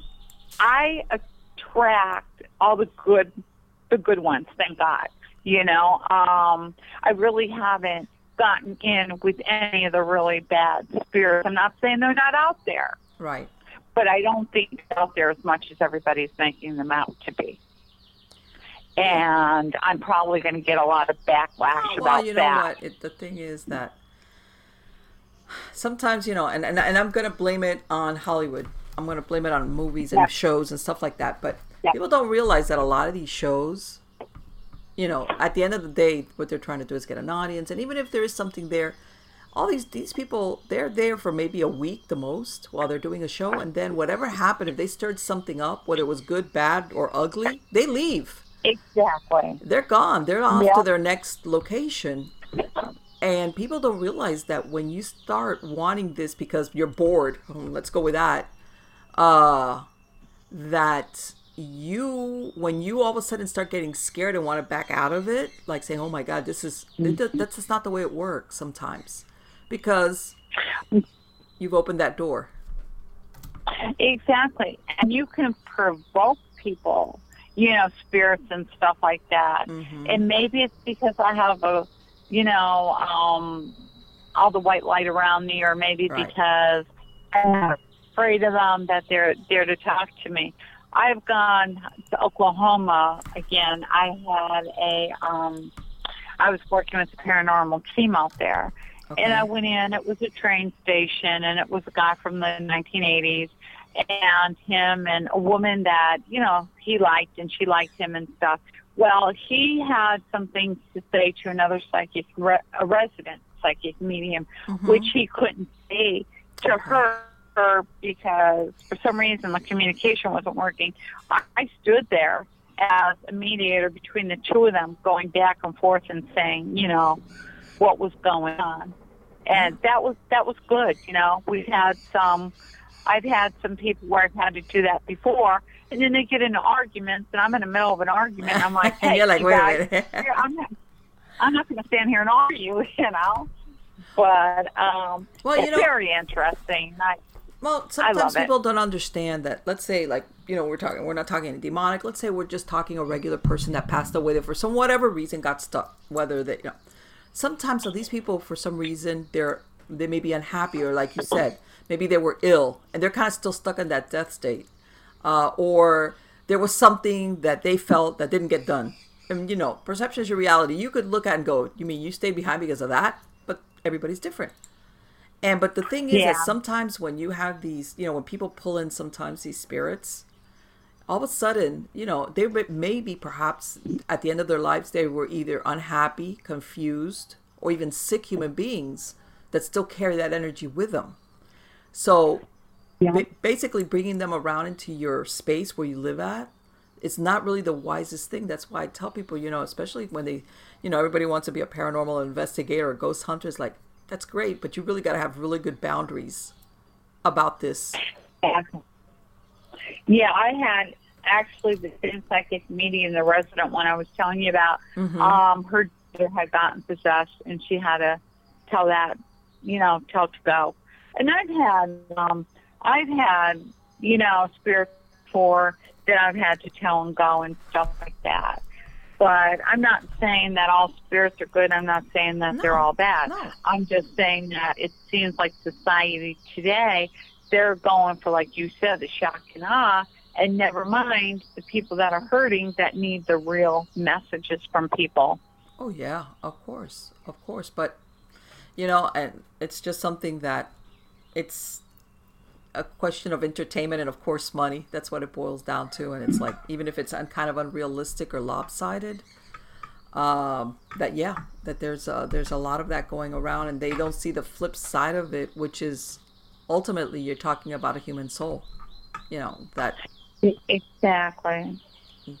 I attract all the good, the good ones. Thank God. You know, um, I really haven't gotten in with any of the really bad spirits. I'm not saying they're not out there, Right. but I don't think they're out there as much as everybody's making them out to be. And I'm probably going to get a lot of backlash Oh, about that. well, you know that. what? It, the thing is that sometimes, you know, and, and, and I'm going to blame it on Hollywood. I'm going to blame it on movies and Yeah. shows and stuff like that. But Yeah. people don't realize that a lot of these shows, you know, at the end of the day, what they're trying to do is get an audience. And even if there is something there, all these these people they're there for maybe a week the most while they're doing a show and then whatever happened if they stirred something up whether it was good bad or ugly they leave Exactly. they're gone. They're off Yeah. to their next location. And people don't realize that when you start wanting this because you're bored, oh, let's go with that, uh, that you, when you all of a sudden start getting scared and want to back out of it, like saying, oh my God, this is, it- that's just not the way it works sometimes. Because you've opened that door. Exactly. And you can provoke people, you know, spirits and stuff like that. Mm-hmm. And maybe it's because I have a, you know, um, all the white light around me, or maybe Right. because I'm afraid of them that they're there to talk to me. I've gone to Oklahoma again. I had a, um, I was working with the paranormal team out there. And I went in, it was a train station, and it was a guy from the 1980s, and him and a woman that, you know, he liked and she liked him and stuff. Well, he had some things to say to another psychic, re- a resident psychic medium, mm-hmm. which he couldn't say to her her because for some reason the communication wasn't working. I, I stood there as a mediator between the two of them, going back and forth and saying, you know, what was going on. And mm-hmm. that was that was good, you know. We've had some I've had some people where I've had to do that before and then they get into arguments and I'm in the middle of an argument and I'm like, Hey, you're like, you "Wait guys, minute." here, I'm not I'm not gonna stand here and argue, you know. But um Well, it's you know- very interesting. I, Well, sometimes love it. people don't understand that. Let's say, like, you know, we're talking, we're not talking demonic. Let's say we're just talking a regular person that passed away that for some whatever reason got stuck. Whether they, you know, sometimes so these people for some reason they're they may be unhappy or like you said, maybe they were ill and they're kind of still stuck in that death state, uh, or there was something that they felt that didn't get done. And you know, perception is your reality. You could look at and go, you mean you stayed behind because of that? But everybody's different. And but the thing is Yeah. that sometimes when you have these, you know, when people pull in sometimes these spirits, all of a sudden, you know, they may- maybe perhaps at the end of their lives they were either unhappy, confused, or even sick human beings that still carry that energy with them. So ba- basically bringing them around into your space where you live at it's not really the wisest thing. That's why i tell people you know especially when they you know everybody wants to be a paranormal investigator or ghost hunter it's like that's great but you really got to have really good boundaries about this. Yeah, I had actually the same psychic medium, the resident one I was telling you about. Um, her daughter had gotten possessed, and she had to tell that, you know, tell to go. And I've had, um, I've had, you know, spirits for that I've had to tell and go and stuff like that. But I'm not saying that all spirits are good. I'm not saying that they're all bad. no. I'm just saying that it seems like society today they're going for, like you said, the shock and awe, and never mind the people that are hurting that need the real messages from people. Oh yeah, of course, of course, but you know, and it's just something that it's a question of entertainment and of course money. That's what it boils down to, and it's like even if it's un- kind of unrealistic or lopsided, um, that yeah, that there's a, there's a lot of that going around, and they don't see the flip side of it, which is ultimately you're talking about a human soul. You know that Exactly.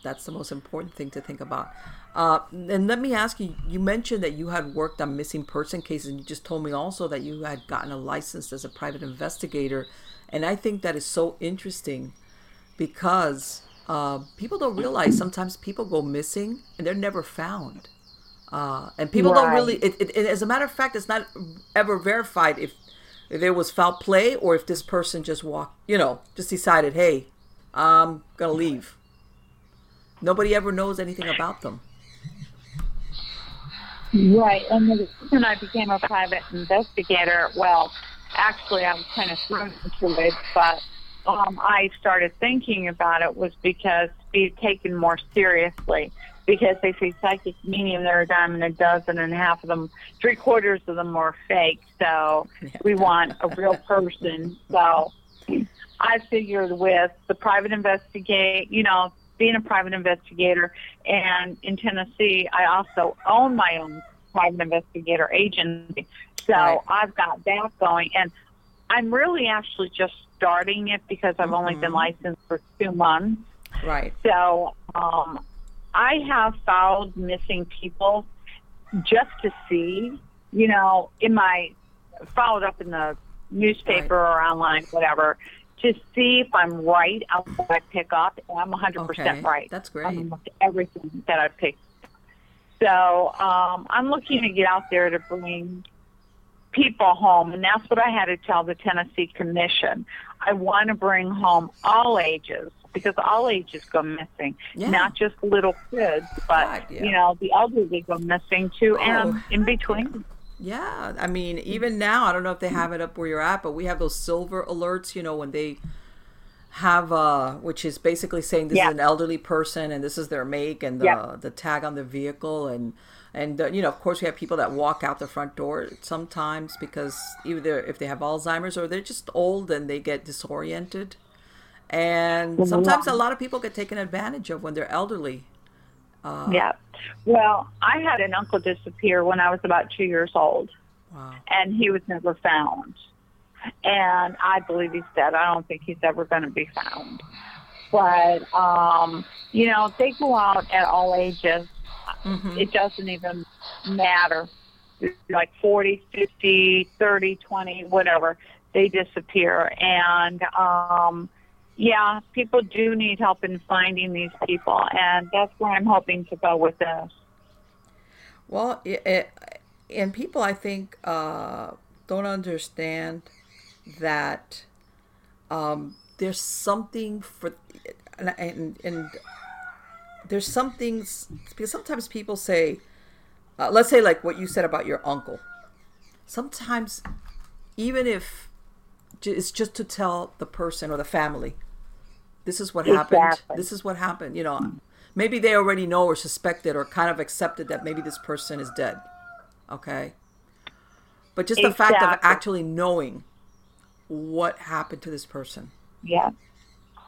that's the most important thing to think about. Uh, and let me ask you: You mentioned that you had worked on missing person cases, and you just told me also that you had gotten a license as a private investigator. And I think that is so interesting because uh, people don't realize sometimes people go missing and they're never found. Uh, and people don't really. It, it, it, as a matter of fact, it's not ever verified if if there was foul play or if this person just walked, you know, just decided, hey, I'm gonna leave. Nobody ever knows anything about them. Right. And reason I became a private investigator, well, actually, I was kind of thrown into it, but um, I started thinking about it was because to be taken more seriously. Because they say psychic medium, there are a dime and a dozen, and a half of them, three quarters of them are fake. So we want a real person. So I figured with the private investigate, you know, being a private investigator, and in Tennessee, I also own my own private investigator agency. So Right. I've got that going, and I'm really actually just starting it because I've only been licensed for two months. Right. So um, I have followed missing people just to see, you know, in my followed up in the newspaper or online, whatever, to see if I'm right on what I pick up. And I'm 100% Okay, right. that's on great. almost everything that I picked. So um, I'm looking to get out there to bring people home, and that's what I had to tell the Tennessee Commission. I want to bring home all ages because all ages go missing, Yeah. not just little kids, but God, yeah. you know the elderly go missing too, Oh, and in between. Yeah, I mean, even now, I don't know if they have it up where you're at, but we have those silver alerts, you know, when they have, uh, which is basically saying this Yeah. is an elderly person and this is their make and the Yeah. the tag on the vehicle and and uh, you know, of course, we have people that walk out the front door sometimes because either if they have Alzheimer's or they're just old and they get disoriented, and sometimes a lot of people get taken advantage of when they're elderly. Uh, yeah. Well, I had an uncle disappear when I was about two years old. Wow. and he was never found. And I believe he's dead. I don't think he's ever going to be found. But, um, you know, they go out at all ages. It doesn't even matter. Like 40, 50, 30, 20, whatever. They disappear. And, um, yeah, people do need help in finding these people. And that's where I'm hoping to go with this. Well, it, it, and people, I think, uh, don't understand that um, there's something for, and, and, and there's something because sometimes people say, uh, let's say like what you said about your uncle. Sometimes, even if it's just to tell the person or the family, this is what happened. This is what happened. You know, maybe they already know or suspected or kind of accepted that maybe this person is dead. Okay. But just the fact of actually knowing what happened to this person. Yeah.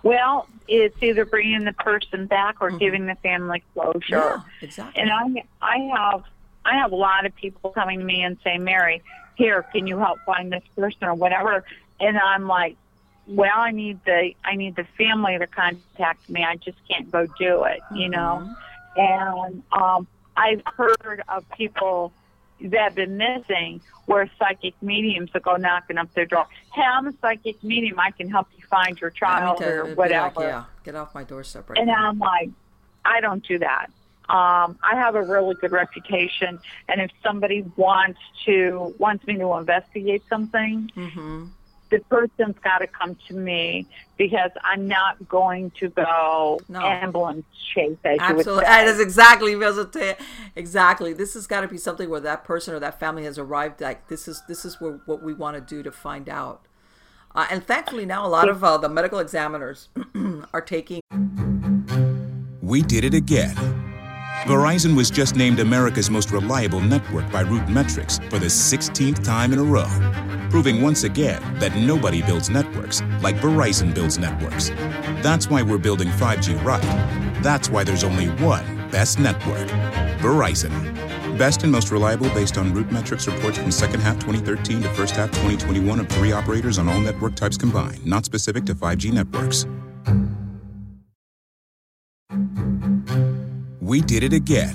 Well, it's either bringing the person back or giving the family closure. Yeah, exactly. And I, I have, I have a lot of people coming to me and saying, "Mary, here, can you help find this person or whatever?" And I'm like, "Well, I need the, I need the family to contact me. I just can't go do it, you know." And um, I've heard of people that have been missing where psychic mediums will go knocking up their door. Hey, I'm a psychic medium. I can help you find your child or be like, whatever. yeah, get off my doorstep right And now. I'm like, I don't do that. Um, I have a really good reputation, and if somebody wants to wants me to investigate something, Mm-hmm. The person's got to come to me because I'm not going to go No. ambulance chase, as you would Absolutely. say. That is exactly what I was gonna tell you. exactly. This has got to be something where that person or that family has arrived. Like this is this is where, what we want to do to find out. Uh, and thankfully now a lot of uh, the medical examiners are taking. We did it again. Verizon was just named America's most reliable network by Root Metrics for the 16th time in a row, proving once again that nobody builds networks like Verizon builds networks. That's why we're building 5G right. That's why there's only one best network Verizon. Best and most reliable based on Root Metrics reports from second half 2013 to first half 2021 of three operators on all network types combined, not specific to 5G networks. We did it again.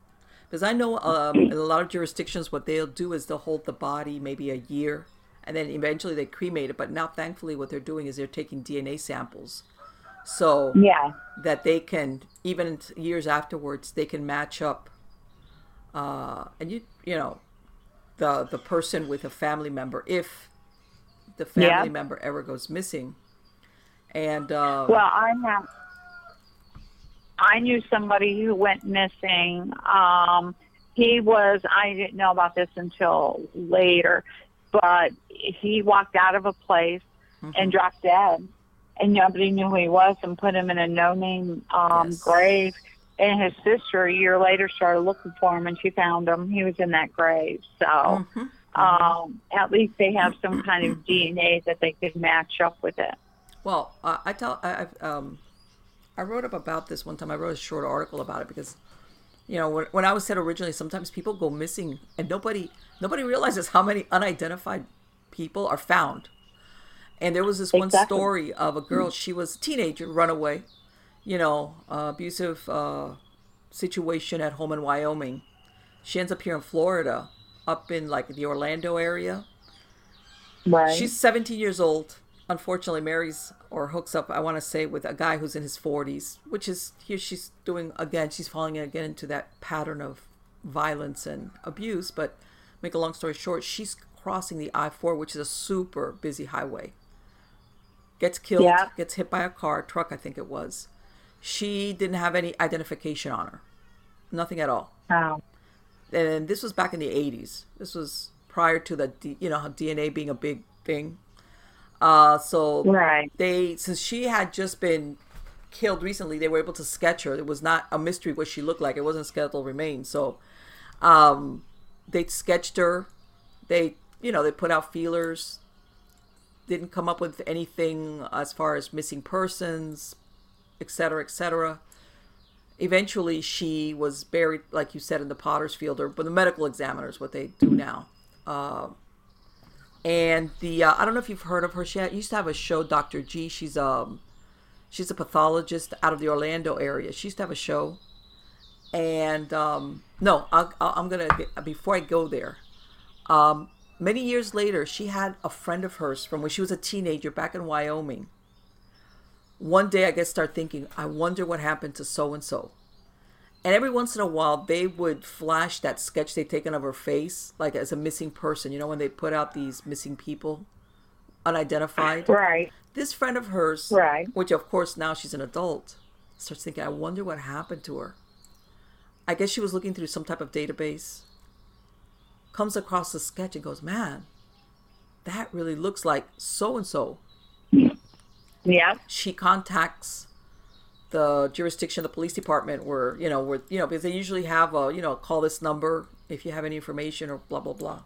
because I know um, in a lot of jurisdictions, what they'll do is they'll hold the body maybe a year, and then eventually they cremate it. But now, thankfully, what they're doing is they're taking DNA samples, so Yeah. that they can even years afterwards they can match up. Uh, and you you know, the the person with a family member if the family Yeah. member ever goes missing, and uh, Well, I have. I knew somebody who went missing. Um, he was. I didn't know about this until later, but he walked out of a place and dropped dead, and nobody knew who he was, and put him in a no-name um, Yes. grave. And his sister, a year later, started looking for him, and she found him. He was in that grave. So, um, at least they have some kind of DNA that they could match up with it. Well, uh, I tell I I've, um, I wrote up about this one time. I wrote a short article about it because, you know, when, when I was said originally, sometimes people go missing and nobody nobody realizes how many unidentified people are found. And there was this one story of a girl. She was a teenager, runaway, you know, uh, abusive uh, situation at home in Wyoming. She ends up here in Florida, up in like the Orlando area. Right. She's 17 years old. Unfortunately, marries or hooks up, I want to say, with a guy who's in his 40s, which is here she's doing again, she's falling again into that pattern of violence and abuse. But make a long story short, she's crossing the I 4, which is a super busy highway. Gets killed, Yeah. gets hit by a car, truck, I think it was. She didn't have any identification on her, nothing at all Oh. and this was back in the 80s this was prior to the you know dna being a big thing uh so Right. they since she had just been killed recently. They were able to sketch her. It was not a mystery what she looked like. It wasn't skeletal remains. So um they sketched her. They you know they put out feelers. Didn't come up with anything as far as missing persons etc etc eventually she was buried like you said in the potter's field or but the medical examiners what they do now. Um, and the uh, i don't know if you've heard of her. She had, used to have a show dr g. She's um she's a pathologist out of the orlando area. She used to have a show. And um no I'll, i'm gonna before i go there um many years later she had a friend of hers from when she was a teenager back in wyoming. One day I guess start thinking, I wonder what happened to so and so. And every once in a while they would flash that sketch they'd taken of her face, like as a missing person, you know, when they put out these missing people, unidentified. Right. This friend of hers, Right. which of course now she's an adult, starts thinking, I wonder what happened to her. I guess she was looking through some type of database, comes across the sketch and goes, Man, that really looks like so and so Yeah. she contacts the jurisdiction, of the police department, where you know, where you know, because they usually have a you know, call this number if you have any information or blah blah blah.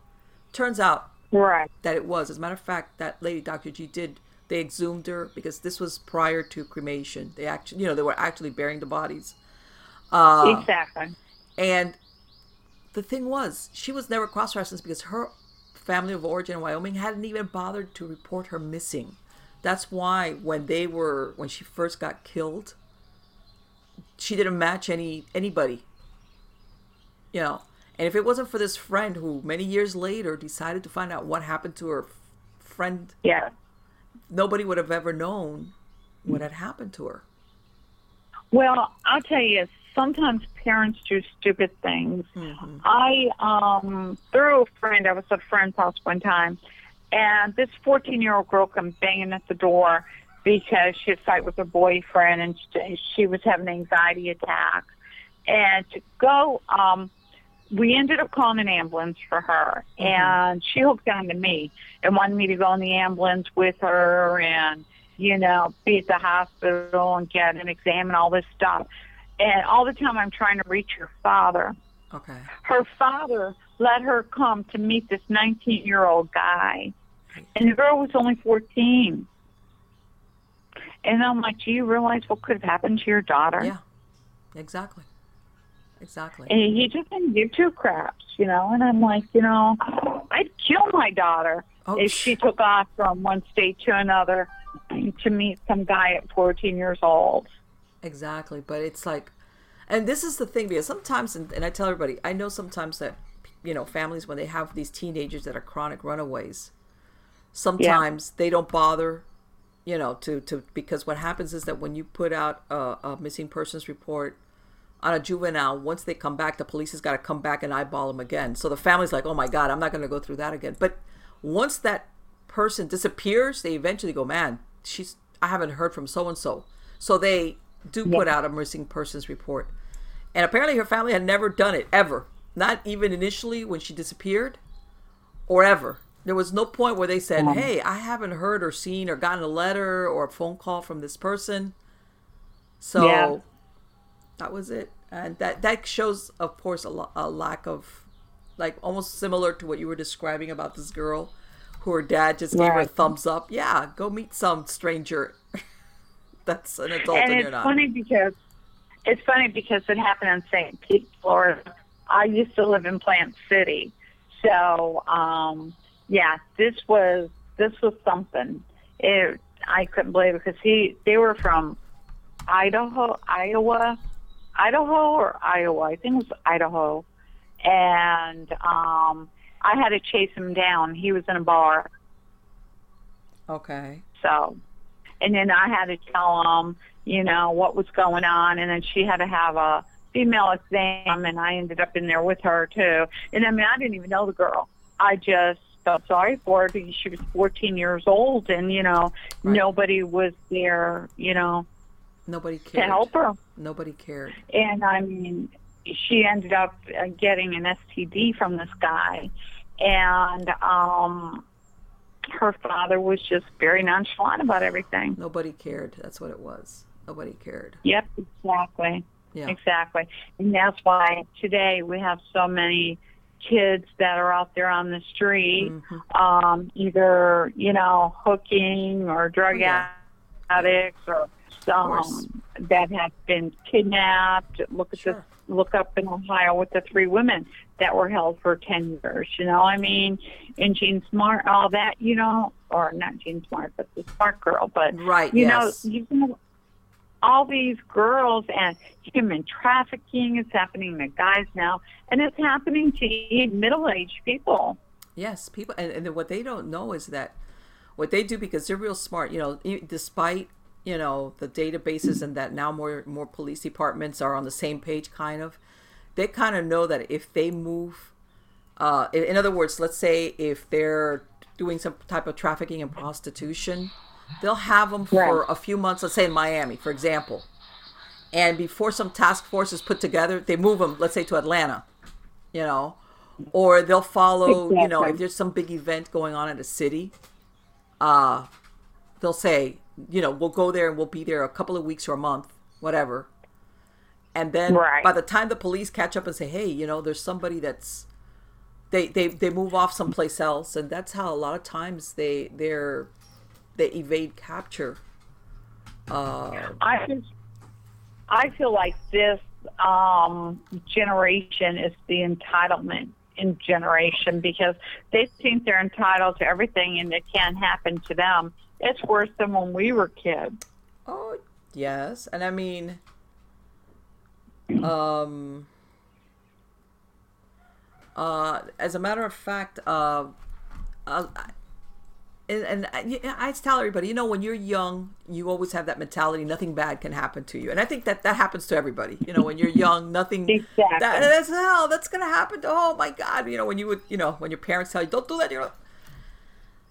Turns out Right. that it was. As a matter of fact, that lady, Dr. G, did they exhumed her because this was prior to cremation. They actually, you know, they were actually burying the bodies. Uh, exactly. And the thing was, she was never cross referenced because her family of origin in Wyoming hadn't even bothered to report her missing. That's why when they were when she first got killed, she didn't match any anybody. You know, and if it wasn't for this friend who many years later decided to find out what happened to her friend Yeah. nobody would have ever known what had happened to her. Well, I'll tell you, sometimes parents do stupid things. Mm-hmm. I um through a friend, I was at a friend's house one time, and this 14 year old girl comes banging at the door because she had fight with her boyfriend and she, she was having anxiety attacks. And to go, um, we ended up calling an ambulance for her, mm-hmm. and she hooked on to me and wanted me to go in the ambulance with her and you know be at the hospital and get an exam and all this stuff. And all the time I'm trying to reach her father. Okay. Her father let her come to meet this 19 year old guy, and the girl was only 14. And I'm like, do you realize what could have happened to your daughter? Yeah, exactly. Exactly. And he just didn't give two craps, you know. And I'm like, you know, I'd kill my daughter oh, if she took off from one state to another to meet some guy at 14 years old. Exactly. But it's like, and this is the thing because sometimes, and, and I tell everybody, I know sometimes that, you know, families, when they have these teenagers that are chronic runaways, sometimes yeah. they don't bother you know to to because what happens is that when you put out a, a missing persons report on a juvenile once they come back the police has got to come back and eyeball them again. So the family's like oh my god i'm not going to go through that again. But once that person disappears they eventually go man she's i haven't heard from so and so so they do put out a missing persons report. And apparently her family had never done it ever. Not even initially when she disappeared or ever there was no point where they said, um, "Hey, I haven't heard or seen or gotten a letter or a phone call from this person." So yeah. that was it, and that that shows, of course, a, lo- a lack of, like, almost similar to what you were describing about this girl, who her dad just gave her a thumbs up. Yeah, go meet some stranger. That's an adult, and, and it's funny because it's funny because it happened in St. Pete, Florida. I used to live in Plant City, so um, yeah, this was this was something. It I couldn't believe it because he they were from Idaho, Iowa, Idaho or Iowa. I think it was Idaho, and um, I had to chase him down. He was in a bar. Okay. So, and then I had to tell him, you know, what was going on, and then she had to have a female exam, and I ended up in there with her too. And I mean, I didn't even know the girl. I just felt sorry for her because she was 14 years old and, you know, right. nobody was there, you know, nobody cared. to help her. Nobody cared. And I mean, she ended up uh, getting an STD from this guy. And, um, her father was just very nonchalant about everything. Nobody cared. That's what it was. Nobody cared. Yep, exactly. Yeah. Exactly. And that's why today we have so many kids that are out there on the street, mm-hmm. um, either you know hooking or drug yeah. addicts or some that have been kidnapped. Look at sure. the look up in Ohio with the three women that were held for ten years. You know, I mean, and Jean Smart, all that. You know, or not Jean Smart, but the Smart Girl. But right, you yes. know, you all these girls and human trafficking is happening to guys now, and it's happening to middle-aged people. Yes, people, and, and what they don't know is that what they do because they're real smart. You know, despite you know the databases and that now more more police departments are on the same page, kind of. They kind of know that if they move, uh, in, in other words, let's say if they're doing some type of trafficking and prostitution, They'll have them for right. a few months, let's say in Miami, for example. And before some task force is put together, they move them, let's say, to Atlanta, you know, or they'll follow, exactly. you know, if there's some big event going on in a city, uh, they'll say, you know, we'll go there and we'll be there a couple of weeks or a month, whatever. And then right. by the time the police catch up and say, hey, you know, there's somebody that's they, they they move off someplace else and that's how a lot of times they they're they evade capture. Uh, I I feel like this um, generation is the entitlement in generation because they think they're entitled to everything and it can't happen to them. It's worse than when we were kids. Oh yes, and I mean, um, uh, as a matter of fact, uh, uh and, and I, I tell everybody, you know, when you're young, you always have that mentality. Nothing bad can happen to you, and I think that that happens to everybody. You know, when you're young, nothing. exactly. That, that's hell. That's gonna happen to. Oh my God. You know, when you would, you know, when your parents tell you, don't do that. You know.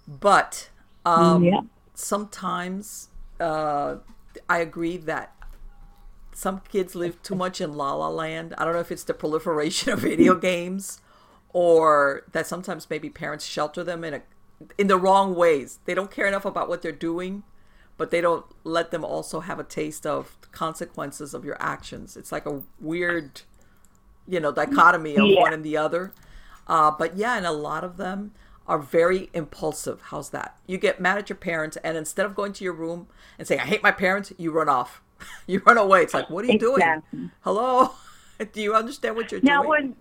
But um, Yeah. sometimes uh, I agree that some kids live too much in la la land. I don't know if it's the proliferation of video games or that sometimes maybe parents shelter them in a in the wrong ways. They don't care enough about what they're doing, but they don't let them also have a taste of consequences of your actions. It's like a weird, you know, dichotomy of Yeah. one and the other. Uh, but yeah, and a lot of them are very impulsive. How's that? You get mad at your parents, and instead of going to your room and saying, I hate my parents, you run off. you run away. It's like, what are you Exactly. doing? Hello? Do you understand what you're Now, doing? when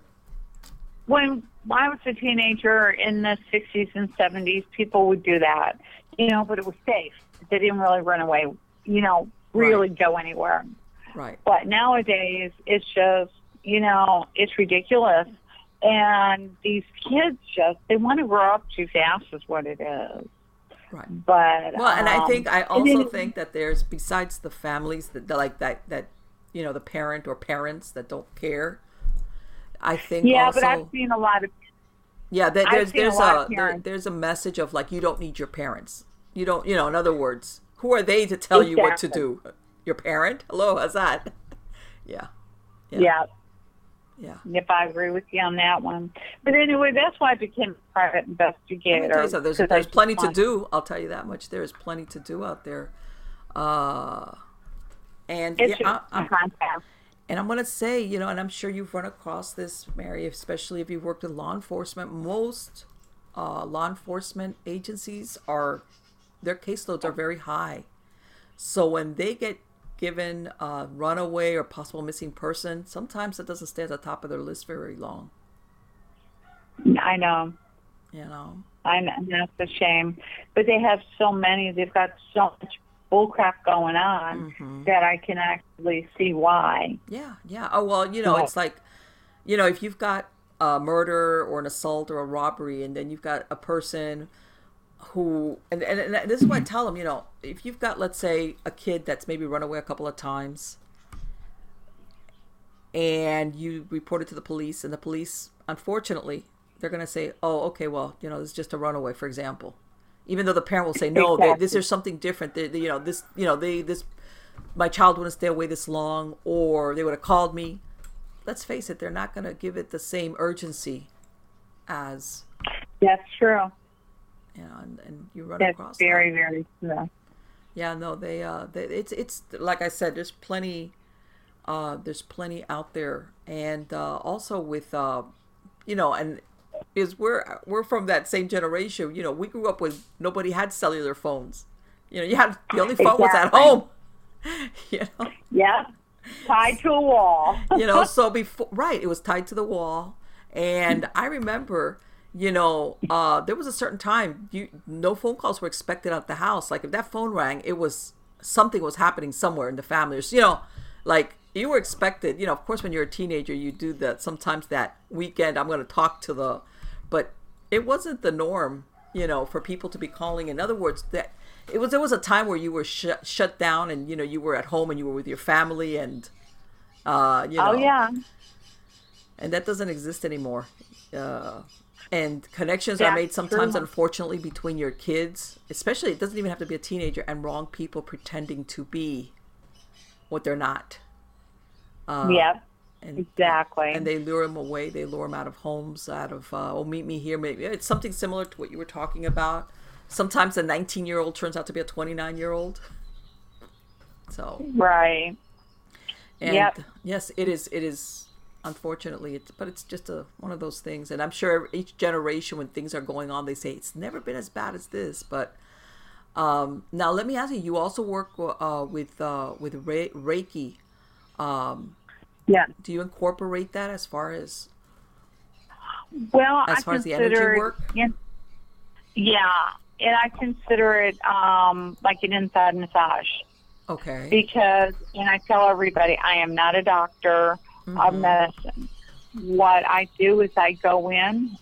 when I was a teenager in the 60s and 70s, people would do that, you know, but it was safe. They didn't really run away, you know, really go anywhere. right. But nowadays, it's just, you know, it's ridiculous. And these kids just, they want to grow up too fast, is what it is. Right. But, Well, and I um, think I also then- think that there's besides the families that like that that you know the parent or parents that don't care. I think yeah, also but I've seen a lot of, yeah there, I've there's a there's a, there- there's a message of like you don't need your parents. You don't you know in other words who are they to tell you what to do? Your parent? Hello, how's that? yeah, Yeah. yeah, yeah. if I agree with you on that one. But anyway, that's why I became a private investigator. me tell you something. There's, there's plenty to do. I'll tell you that much. There is plenty to do out there. Uh, and It's yeah, I, contact. And I'm going to say, you know, and I'm sure you've run across this, Mary, especially if you've worked in law enforcement. Most uh, law enforcement agencies are, their caseloads are very high. So when they get given a runaway or possible missing person, sometimes it doesn't stay at the top of their list very long, I know. you know? I know, that's a shame. But they have so many. They've got so much bullcrap going on Mm-hmm. that I can actually see why. Yeah, yeah. Oh well, you know, it's like, you know, if you've got a murder or an assault or a robbery, and then you've got a person who, and and, and this is why I tell them, you know, if you've got, let's say, a kid that's maybe run away a couple of times, and you report it to the police, and the police, unfortunately, they're gonna say, oh, okay, well, you know, it's just a runaway, for example. Even though the parent will say no, they, this is something different. They, they- you know, this, you know, they this my child wouldn't stay away this long or they would have called me let's face it they're not going to give it the same urgency as That's true. you know and, and you run That's across very, that. very true. yeah no they uh they, it's it's like i said there's plenty uh there's plenty out there and uh also with uh you know and is we're we're from that same generation you know we grew up with nobody had cellular phones. You know you had the only phone was at home. You know? Yeah. Tied to a wall. you know so before right it was tied to the wall. And i remember you know uh there was a certain time you no phone calls were expected at the house. Like if that phone rang it was something was happening somewhere in the family. There's, you know like you were expected you know of course when you're a teenager you do that sometimes that weekend i'm going to talk to the but it wasn't the norm you know for people to be calling in other words that it was there was a time where you were shut shut down and you know you were at home and you were with your family and uh you know Oh, yeah. and that doesn't exist anymore. Uh, and connections are made sometimes, true. unfortunately, between your kids, especially it doesn't even have to be a teenager, and wrong people pretending to be what they're not. yep. And, Exactly. And they lure them away. They lure them out of homes, out of, uh, oh, meet me here. Maybe it's something similar to what you were talking about. Sometimes a 19 year old turns out to be a 29 year old. So, right. and Yep. yes, it is. It is. Unfortunately, it's but it's just a one of those things. And I'm sure each generation, when things are going on, they say it's never been as bad as this. But um, now, let me ask you: You also work uh, with uh, with Re- Reiki. Yeah. Do you incorporate that as far as Well, As I far as the energy consider work? Yeah, yeah, and I consider it um, like an inside massage okay? because, and I tell everybody, I am not a doctor of medicine. What I do is I go in,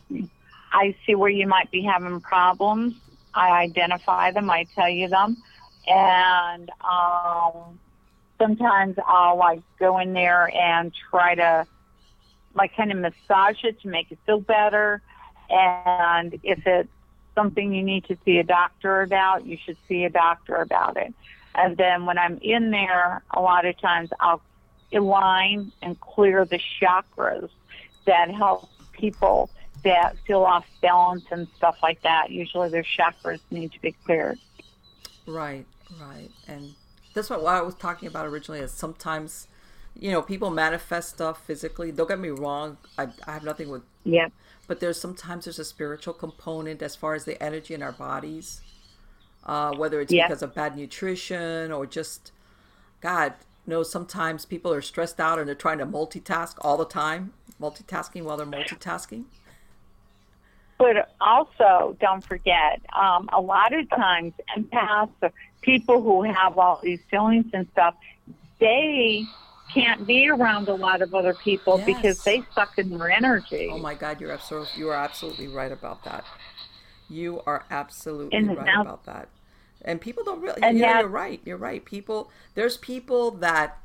I see where you might be having problems, I identify them. I tell you them, and um, sometimes I'll like go in there and try to like kind of massage it to make it feel better. And if it's something you need to see a doctor about, you should see a doctor about it. And then when I'm in there, a lot of times I'll align and clear the chakras that help people that feel off balance and stuff like that. Usually their chakras need to be cleared. Right, right. And that's what, what I was talking about originally is sometimes, you know, people manifest stuff physically. Don't get me wrong. I, I have nothing with, Yeah. but there's sometimes there's a spiritual component as far as the energy in our bodies. Uh, whether it's Yeah. because of bad nutrition or just, God, you know, sometimes people are stressed out and they're trying to multitask all the time, multitasking while they're multitasking. But also, don't forget, um, a lot of times, empaths, people who have all these feelings and stuff, they can't be around a lot of other people Yes. because they suck in their energy. Oh my God, you're absolutely you are absolutely right about that. You are absolutely And right now- about that. And people don't really. And yeah, that- you're right. You're right. People, there's people that,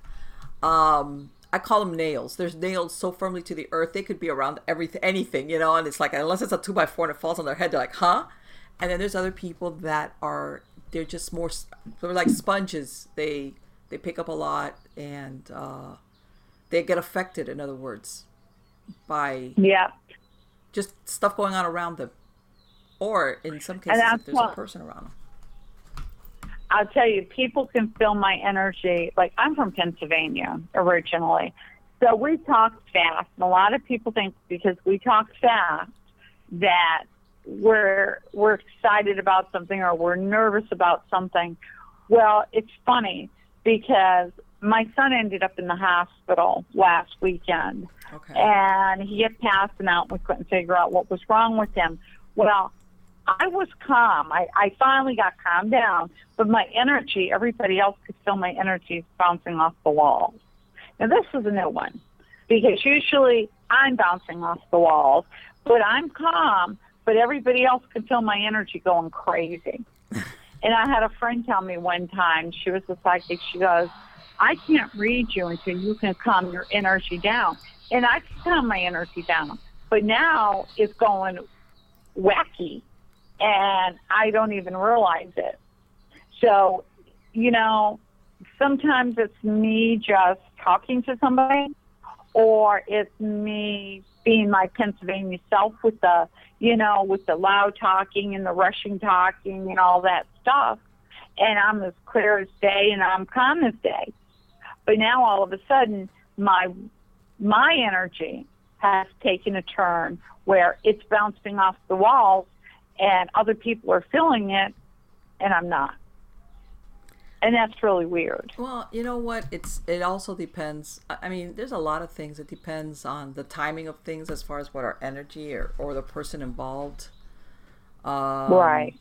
um, I call them nails. There's nails so firmly to the earth they could be around everything, anything, you know. And it's like unless it's a two by four and it falls on their head, they're like, huh? And then there's other people that are they're just more they're like sponges. They they pick up a lot and uh, they get affected. In other words, by Yeah. just stuff going on around them, or in some cases, if there's what- a person around them. I'll tell you, people can feel my energy. Like I'm from Pennsylvania originally, so we talk fast, and a lot of people think because we talk fast that we're we're excited about something or we're nervous about something. Well, it's funny because my son ended up in the hospital last weekend Okay. and he had passed out and we couldn't figure out what was wrong with him. Well, I was calm. I, I finally got calmed down, but my energy, everybody else could feel my energy bouncing off the walls. Now, this is a new one because usually I'm bouncing off the walls, but I'm calm, but everybody else could feel my energy going crazy. and I had a friend tell me one time, she was a psychic, she goes, I can't read you until you can calm your energy down. And I can calm my energy down. But now it's going wacky and I don't even realize it. So, you know, sometimes it's me just talking to somebody or it's me being my Pennsylvania self with the, you know, with the loud talking and the rushing talking and all that stuff. And I'm as clear as day and I'm calm as day. But now all of a sudden, my my energy has taken a turn where it's bouncing off the walls, and other people are feeling it, and I'm not. And that's really weird. Well, you know what? It's it also depends. I mean, there's a lot of things. It depends on the timing of things as far as what our energy or, or the person involved. Um, right.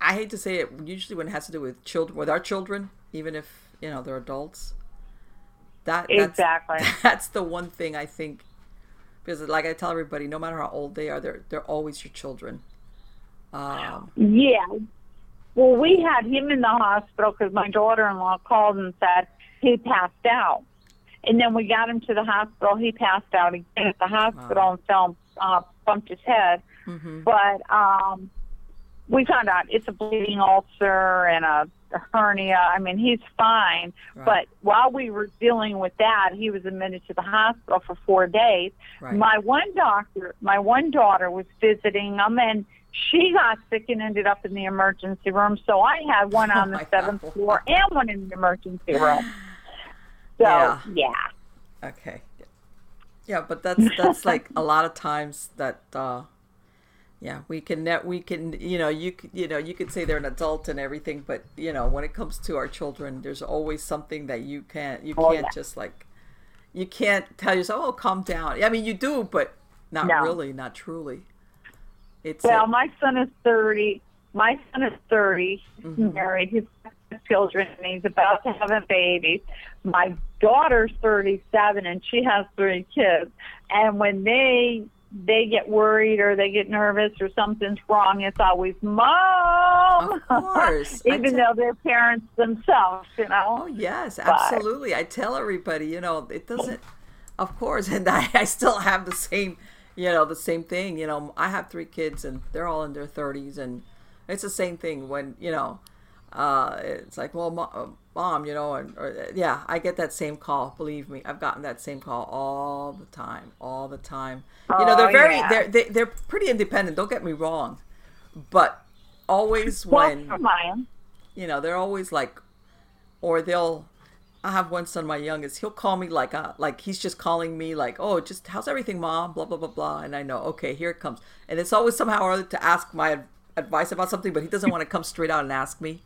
I hate to say it. Usually, when it has to do with children, with our children, even if you know they're adults, that that's, Exactly. That's the one thing I think, because like I tell everybody, no matter how old they are, they're they're always your children. Um, Yeah. Well, we had him in the hospital because my daughter-in-law called and said he passed out. And then we got him to the hospital. He passed out again at the hospital and fell, uh, bumped his head. mhm. But um, we found out it's a bleeding ulcer and a, a hernia. I mean, he's fine. Right. But while we were dealing with that, he was admitted to the hospital for four days. Right. My one doctor, my one daughter was visiting him, and she got sick and ended up in the emergency room. So I had one on Oh the seventh God. floor and one in the emergency room. So Yeah. yeah. Okay. Yeah, but that's that's like a lot of times that uh yeah, we can net we can you know, you you know, you could say they're an adult and everything, but you know, when it comes to our children, there's always something that you can't you Oh, can't yeah. just like you can't tell yourself, "Oh, calm down." I mean, you do, but not No. really, not truly. It's Well, a- my son is 30. My son is 30. He's mm-hmm. married. He's got children, and he's about to have a baby. My daughter's 37, and she has three kids. And when they they get worried or they get nervous or something's wrong, it's always mom. Of course. Even though they're parents themselves, you know. Oh yes, But- absolutely. I tell everybody, you know, it doesn't. Of course, and I, I still have the same, you know, the same thing. You know, I have three kids, and they're all in their thirties, and it's the same thing. When you know, uh, it's like, well, mo- uh, mom, you know, and or, yeah, I get that same call. Believe me, I've gotten that same call all the time, all the time. you know, they're Oh, very, yeah. they're they, they're pretty independent. Don't get me wrong, but always Well, when you know they're always like or they'll i have one son my youngest. He'll call me like uh like he's just calling me like oh just how's everything mom? Blah blah blah blah. And i know okay here it comes. And it's always somehow or other to ask my advice about something but he doesn't want to come straight out and ask me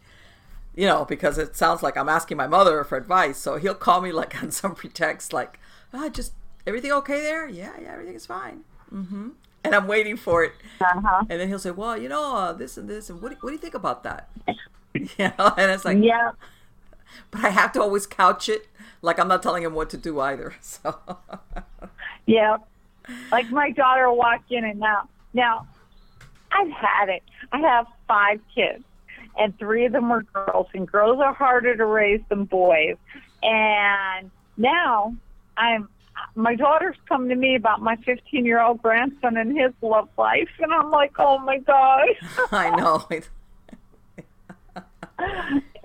you know because it sounds like i'm asking my mother for advice. So he'll call me like on some pretext like ah just everything okay there? Yeah yeah everything is fine. Mm-hmm. And i'm waiting for it. Uh-huh. and then he'll say well you know uh, this and this and what do, what do you think about that? You know? And it's like Yeah. but I have to always couch it like I'm not telling him what to do either. So Yeah. Like my daughter walked in and now now I've had it. I have five kids and three of them were girls and girls are harder to raise than boys. And now I'm my daughter's come to me about my 15 year old grandson and his love life, and I'm like, oh my god, I know.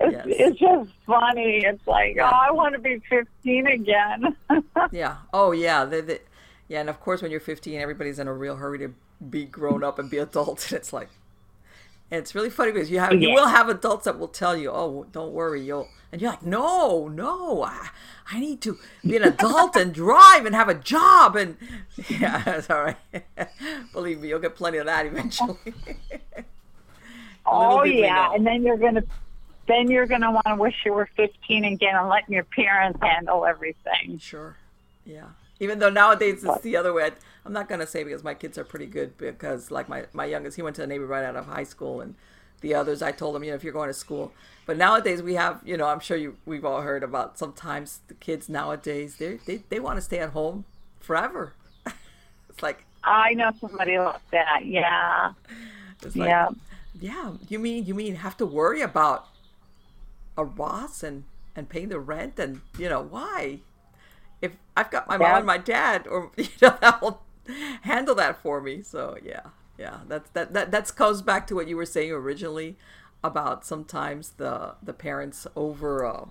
It's, Yes. it's just funny. It's like, Yeah. oh, I want to be 15 again. yeah. Oh yeah. The, the, yeah, and of course when you're 15, everybody's in a real hurry to be grown up and be adults, and it's like. And it's really funny because you have you will have adults that will tell you, "Oh, don't worry, you'll," and you're like, "No, no, I, I need to be an adult and drive and have a job." And yeah, it's all right. Believe me, you'll get plenty of that eventually. Oh Little did we yeah, know. and then you're gonna then you're gonna want to wish you were 15 again and letting your parents handle everything. Sure. Yeah. Even though nowadays it's the other way. I'm not gonna say because my kids are pretty good because like my my youngest he went to the Navy right out of high school and the others I told them you know if you're going to school. But nowadays we have you know I'm sure you we've all heard about sometimes the kids nowadays they they they want to stay at home forever. it's like I know somebody like that. Yeah, it's like yeah. yeah you mean you mean have to worry about a Ross and and paying the rent and you know why if I've got my mom and my dad or you know that will handle that for me so yeah yeah that's that that that's goes back to what you were saying originally about sometimes the the parents over uh,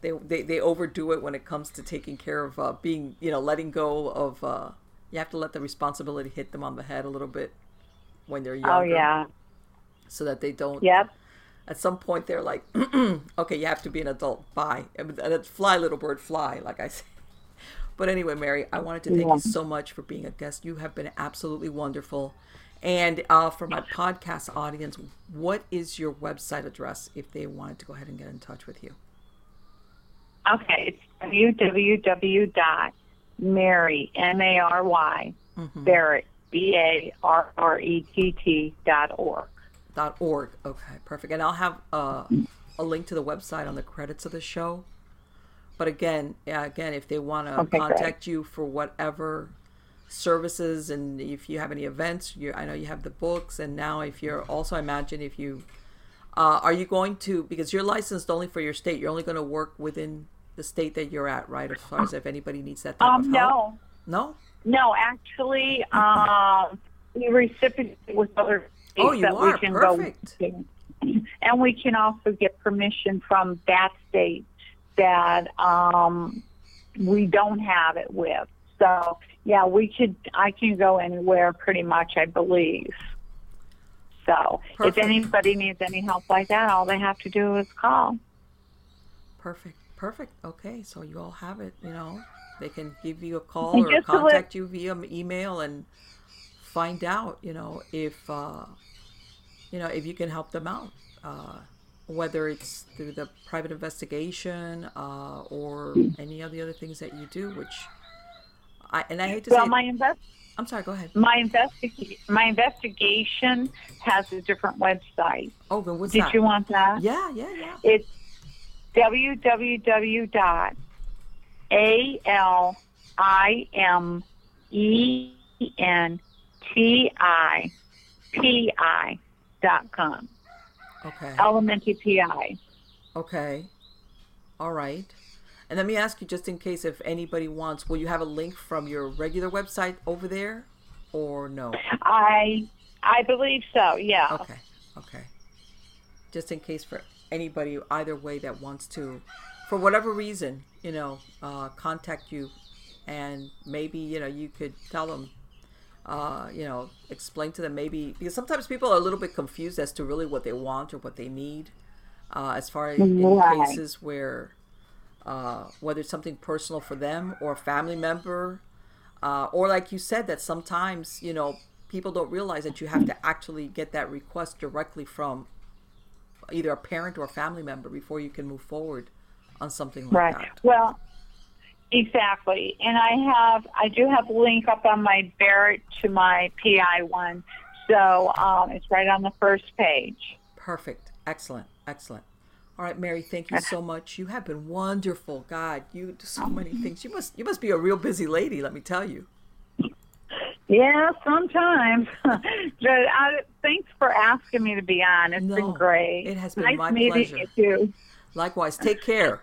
they, they they overdo it when it comes to taking care of uh, being you know letting go of uh, you have to let the responsibility hit them on the head a little bit when they're younger Oh yeah. so that they don't Yep. At some point they're like okay you have to be an adult bye and it's fly little bird fly like i say but anyway mary i wanted to thank Yeah. you so much for being a guest you have been absolutely wonderful and uh, for my podcast audience what is your website address if they wanted to go ahead and get in touch with you Okay, it's www dot Mary M A R Y Mm-hmm. Barrett B A R R E T T dot org. Dot org. Okay perfect. And i'll have uh, a link to the website on the credits of the show. But again yeah, again if they want to Okay, great. contact you for whatever services and if you have any events you i know you have the books and now if you're also I imagine if you uh, are you going to because you're licensed only for your state you're only going to work within the state that you're at right as far as if anybody needs that type of Um, help? No, no no, actually, um, we reciprocate with other Oh, you that are. we can Perfect. go, and we can also get permission from that state that um, we don't have it with. So, yeah, we could. I can go anywhere, pretty much. I believe. So, Perfect. if anybody needs any help like that, all they have to do is call. Perfect. Perfect. Okay. So you all have it, you know. They can give you a call And or to let- contact you via email and find out, you know, if uh you know, if you can help them out. Uh whether it's through the private investigation uh, or any of the other things that you do, which I and I hate to Well, say, my invest I'm sorry. Go ahead. my investi- my investigation has a different website. Oh, then what's Did that? you want that? Yeah, yeah, yeah. It's www dot a l i m E N T I P I dot com. Okay. Elementary PI. Okay. All right. And let me ask you, just in case if anybody wants, will you have a link from your regular website over there, or no? I I believe so. Yeah. Okay. Okay. Just in case for anybody either way that wants to, for whatever reason, you know, uh, contact you, and maybe you know you could tell them, uh, you know, explain to them maybe because sometimes people are a little bit confused as to really what they want or what they need, uh, as far as in cases where, uh, whether it's something personal for them or a family member, uh, or like you said that sometimes you know people don't realize that you have to actually get that request directly from either a parent or a family member before you can move forward on something like Right. that. Well, exactly. And I have, I do have a link up on my Barrett to my PI one. So um, it's right on the first page. Perfect. Excellent. Excellent. All right, Mary, thank you so much. You have been wonderful. God, you do so many things. You must you must be a real busy lady, let me tell you. Yeah, sometimes. but I, thanks for asking me to be on. It's No, been great. it has been nice my meeting pleasure. you. Likewise, take care.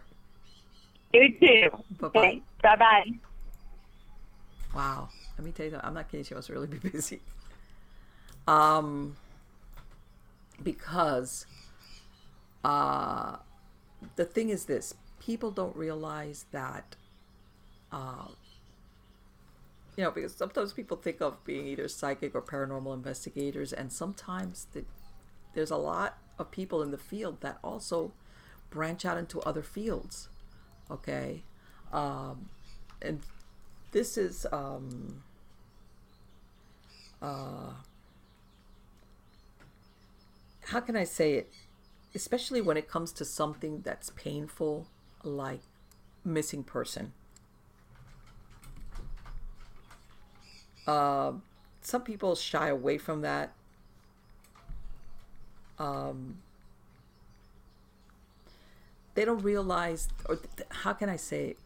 You too. Bye-bye. Okay, bye bye. Wow. Let me tell you, I'm not kidding. She must really be busy. Um, because uh, the thing is this: people don't realize that. Uh, you know, because sometimes people think of being either psychic or paranormal investigators, and sometimes the, there's a lot of people in the field that also branch out into other fields. Okay, um, and this is um uh how can I say it? Especially when it comes to something that's painful like missing person. Uh, some people shy away from that. Um, they don't realize, or th- how can I say it?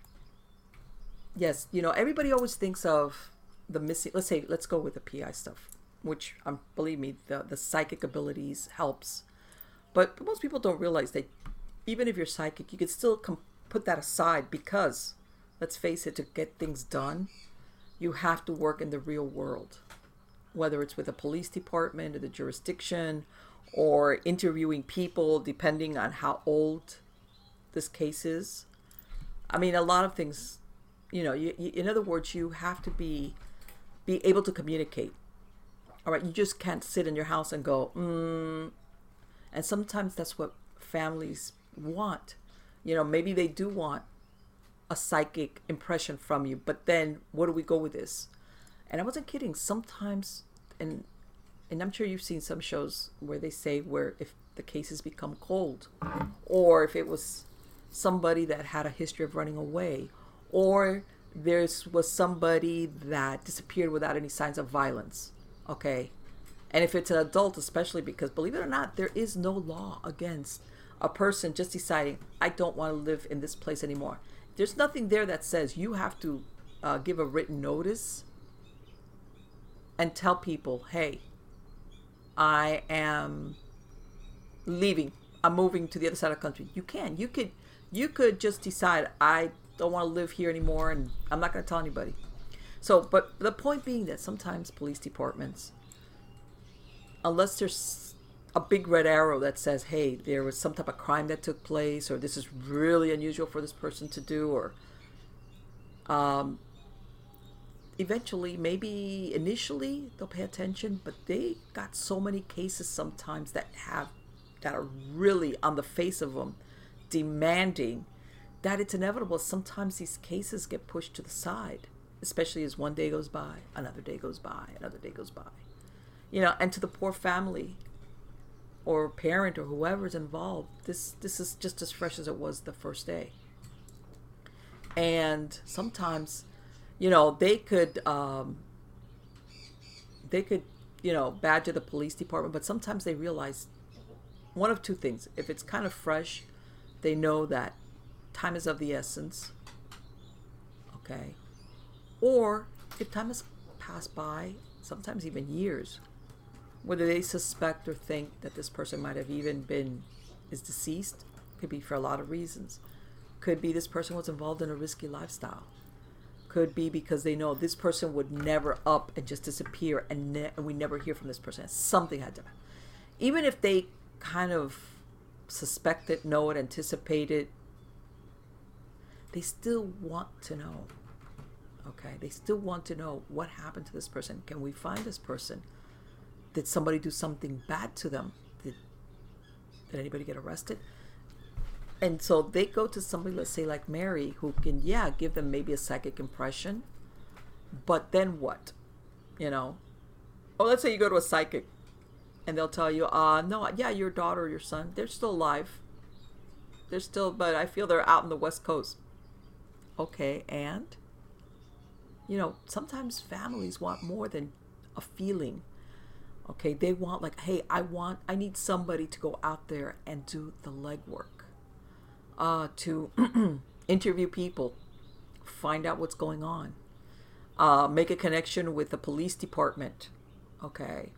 yes, you know, everybody always thinks of the missing. Let's say, let's go with the PI stuff, which, um, believe me, the the psychic abilities helps, but most people don't realize that even if you're psychic, you can still com- put that aside because, let's face it, to get things done, you have to work in the real world, whether it's with a police department or the jurisdiction, or interviewing people, depending on how old this case is. I mean, a lot of things you know you, you, in other words you have to be be able to communicate all right you just can't sit in your house and go mm. and sometimes that's what families want you know maybe they do want a psychic impression from you but then where do we go with this and i wasn't kidding sometimes and and i'm sure you've seen some shows where they say where if the cases become cold or if it was somebody that had a history of running away or there was somebody that disappeared without any signs of violence. Okay. And if it's an adult, especially because believe it or not, there is no law against a person just deciding, I don't want to live in this place anymore. There's nothing there that says you have to uh, give a written notice and tell people, hey, I am leaving. I'm moving to the other side of the country. You can. You could you could just decide I don't want to live here anymore and I'm not going to tell anybody. So, but the point being that sometimes police departments unless there's a big red arrow that says, "Hey, there was some type of crime that took place or this is really unusual for this person to do or um eventually maybe initially they'll pay attention but they got so many cases sometimes that have that are really on the face of them demanding that it's inevitable. Sometimes these cases get pushed to the side especially as one day goes by another day goes by another day goes by. You know and to the poor family or parent or whoever's involved this this is just as fresh as it was the first day. And sometimes you know they could um, they could you know badger the police department but sometimes they realize one of two things. If it's kind of fresh they know that time is of the essence okay or if time has passed by, sometimes even years, whether they suspect or think that this person might have even been is deceased. Could be for a lot of reasons. Could be this person was involved in a risky lifestyle. Could be because they know this person would never up and just disappear and, ne- and we never hear from this person. Something had to Even if they kind of suspect it, know it, anticipate it, they still want to know. Okay, they still want to know what happened to this person. Can we find this person? Did somebody do something bad to them? Did, did anybody get arrested? And so they go to somebody, let's say like Mary, who can, yeah, give them maybe a psychic impression. But then what? You know? Or let's say you go to a psychic and they'll tell you, uh, no, yeah, your daughter or your son, they're still alive. They're still, but I feel they're out in the West Coast. Okay, and? You know, sometimes families want more than a feeling. Okay, they want, like, hey, I want, I need somebody to go out there and do the legwork, uh, to interview people, find out what's going on, uh, make a connection with the police department. Okay,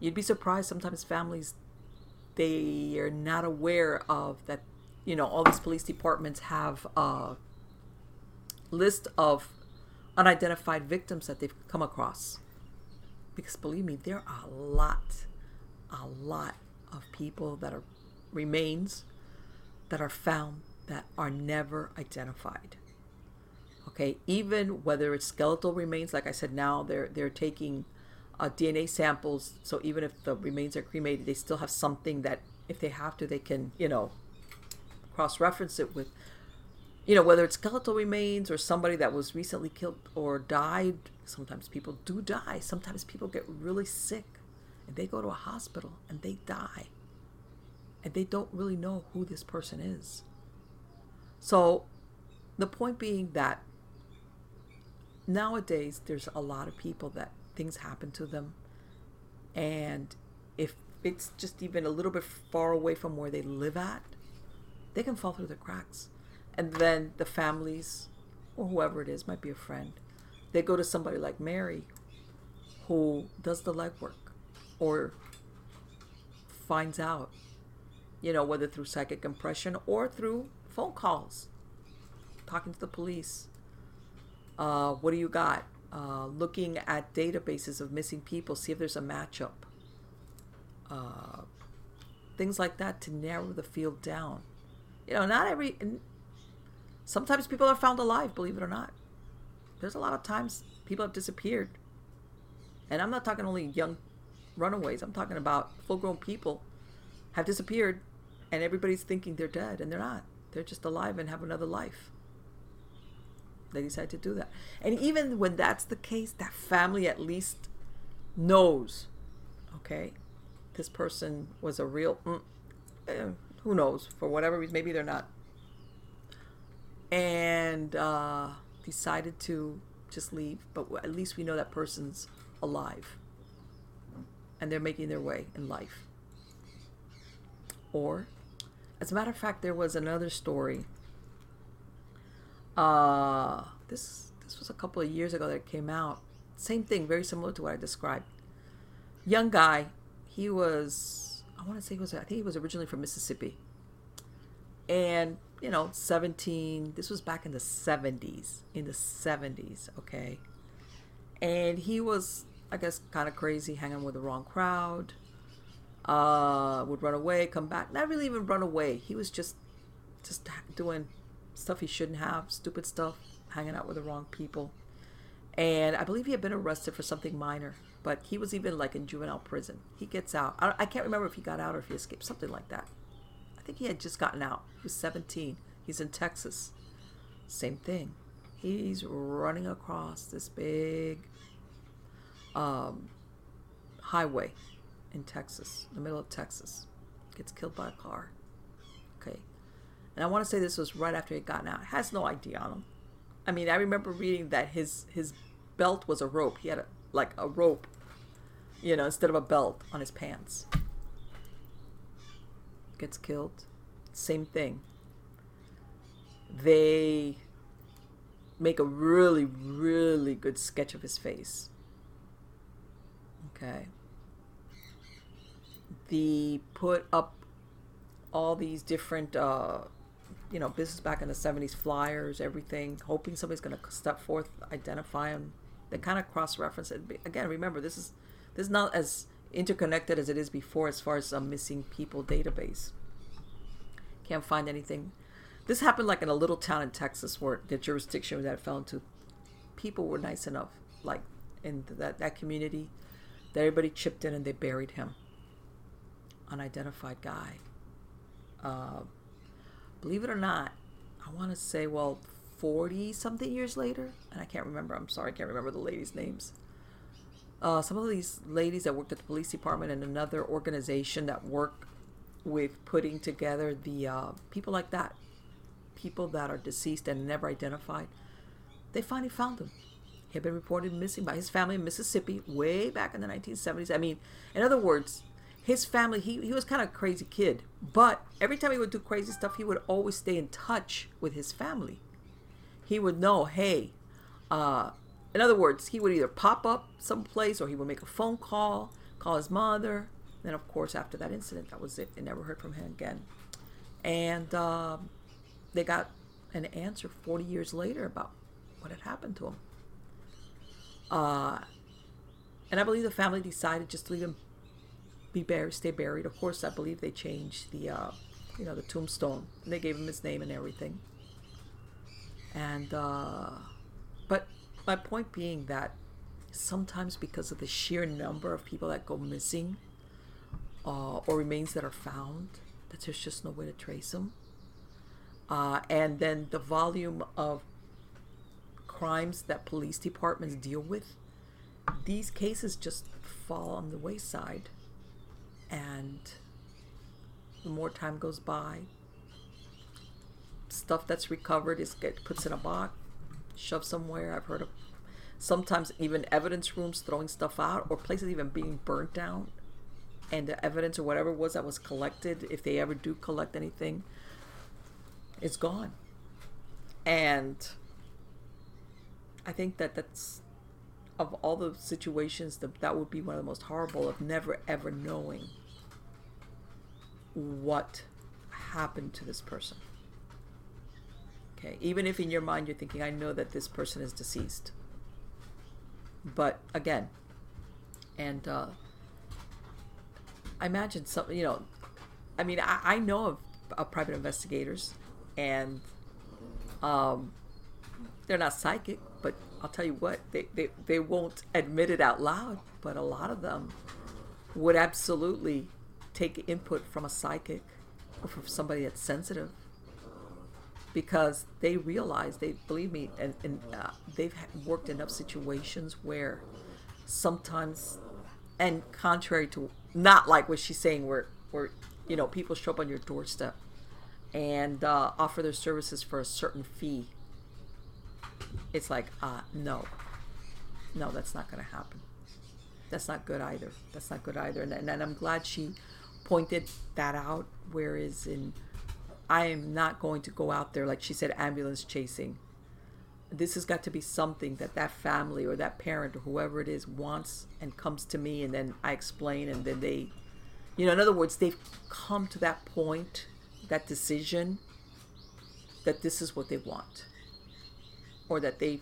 you'd be surprised sometimes families they are not aware of that you know all these police departments have a list of unidentified victims that they've come across. Because believe me there are a lot a lot of people that are remains that are found that are never identified. Okay even whether it's skeletal remains like i said now they're they're taking uh, DNA samples. So even if the remains are cremated, they still have something that, if they have to, they can, you know, cross reference it with, you know, whether it's skeletal remains or somebody that was recently killed or died. Sometimes people do die. Sometimes people get really sick and they go to a hospital and they die. And they don't really know who this person is. So the point being that nowadays there's a lot of people that things happen to them. And if it's just even a little bit far away from where they live at, they can fall through the cracks. And then the families, or whoever it is, might be a friend, they go to somebody like Mary who does the legwork or finds out, you know, whether through psychic impression or through phone calls, talking to the police. Uh, what do you got? Uh, looking at databases of missing people, see if there's a matchup. Uh, things like that to narrow the field down. You know, not every. Sometimes people are found alive, believe it or not. There's a lot of times people have disappeared. And I'm not talking only young runaways, I'm talking about full grown people have disappeared and everybody's thinking they're dead and they're not. They're just alive and have another life. They decide to do that. And even when that's the case, that family at least knows, okay, this person was a real, mm, eh, who knows, for whatever reason, maybe they're not. And uh, decided to just leave, but at least we know that person's alive and they're making their way in life. Or, as a matter of fact, there was another story uh, this this was a couple of years ago that it came out. Same thing, very similar to what I described. Young guy, he was I want to say he was I think he was originally from Mississippi. And, you know, 17, this was back in the 70s, in the 70s, okay? And he was I guess kind of crazy, hanging with the wrong crowd. Uh, would run away, come back. Not really even run away. He was just just doing stuff he shouldn't have, stupid stuff, hanging out with the wrong people. And I believe he had been arrested for something minor, but he was even like in juvenile prison. He gets out. I, I can't remember if he got out or if he escaped, something like that. I think he had just gotten out. He was 17. He's in Texas. Same thing. He's running across this big um, highway in Texas, in the middle of Texas. Gets killed by a car. Okay. And I want to say this was right after he had gotten out. Has no ID on him. I mean, I remember reading that his his belt was a rope. He had a, like a rope, you know, instead of a belt on his pants. Gets killed. Same thing. They make a really, really good sketch of his face. Okay. The put up all these different, uh, you know, business back in the 70s, flyers, everything, hoping somebody's going to step forth, identify them. They kind of cross reference it. Again, remember, this is this is not as interconnected as it is before as far as a missing people database. Can't find anything. This happened like in a little town in Texas where the jurisdiction that it fell into, people were nice enough, like in that, that community, that everybody chipped in and they buried him. Unidentified guy. Uh, believe it or not, I want to say, well, 40 something years later, and I can't remember, I'm sorry, I can't remember the ladies' names. Uh, some of these ladies that worked at the police department and another organization that work with putting together the uh, people like that, people that are deceased and never identified, they finally found him. He had been reported missing by his family in Mississippi way back in the 1970s. I mean, in other words, his family, he, he was kind of a crazy kid, but every time he would do crazy stuff, he would always stay in touch with his family. He would know, hey, uh, in other words, he would either pop up someplace or he would make a phone call, call his mother. Then, of course, after that incident, that was it. They never heard from him again. And uh, they got an answer 40 years later about what had happened to him. Uh, and I believe the family decided just to leave him be buried, stay buried. Of course, I believe they changed the, uh, you know, the tombstone. They gave him his name and everything. And, uh, but my point being that sometimes because of the sheer number of people that go missing uh, or remains that are found, that there's just no way to trace them. Uh, and then the volume of crimes that police departments deal with, these cases just fall on the wayside and the more time goes by stuff that's recovered is get puts in a box shoved somewhere. I've heard of sometimes even evidence rooms throwing stuff out or places even being burnt down. And the evidence or whatever it was that was collected if they ever do collect anything it's gone. And i think that that's of all the situations that that would be one of the most horrible of never ever knowing what happened to this person. Okay, even if in your mind you're thinking, I know that this person is deceased. But again, and uh, I imagine some, you know, I mean, I, I know of, of private investigators, and um, they're not psychic, I'll tell you what, they, they, they won't admit it out loud, but a lot of them would absolutely take input from a psychic or from somebody that's sensitive because they realize they believe me and, and uh, they've worked enough situations where sometimes and contrary to not like what she's saying where where you know people show up on your doorstep and uh, offer their services for a certain fee it's like uh no no that's not going to happen that's not good either that's not good either and, and, and i'm glad she pointed that out. Whereas in, I am not going to go out there like she said, ambulance chasing. This has got to be something that that family or that parent or whoever it is wants and comes to me, and then I explain, and then they, you know, in other words, they've come to that point, that decision, that this is what they want, or that they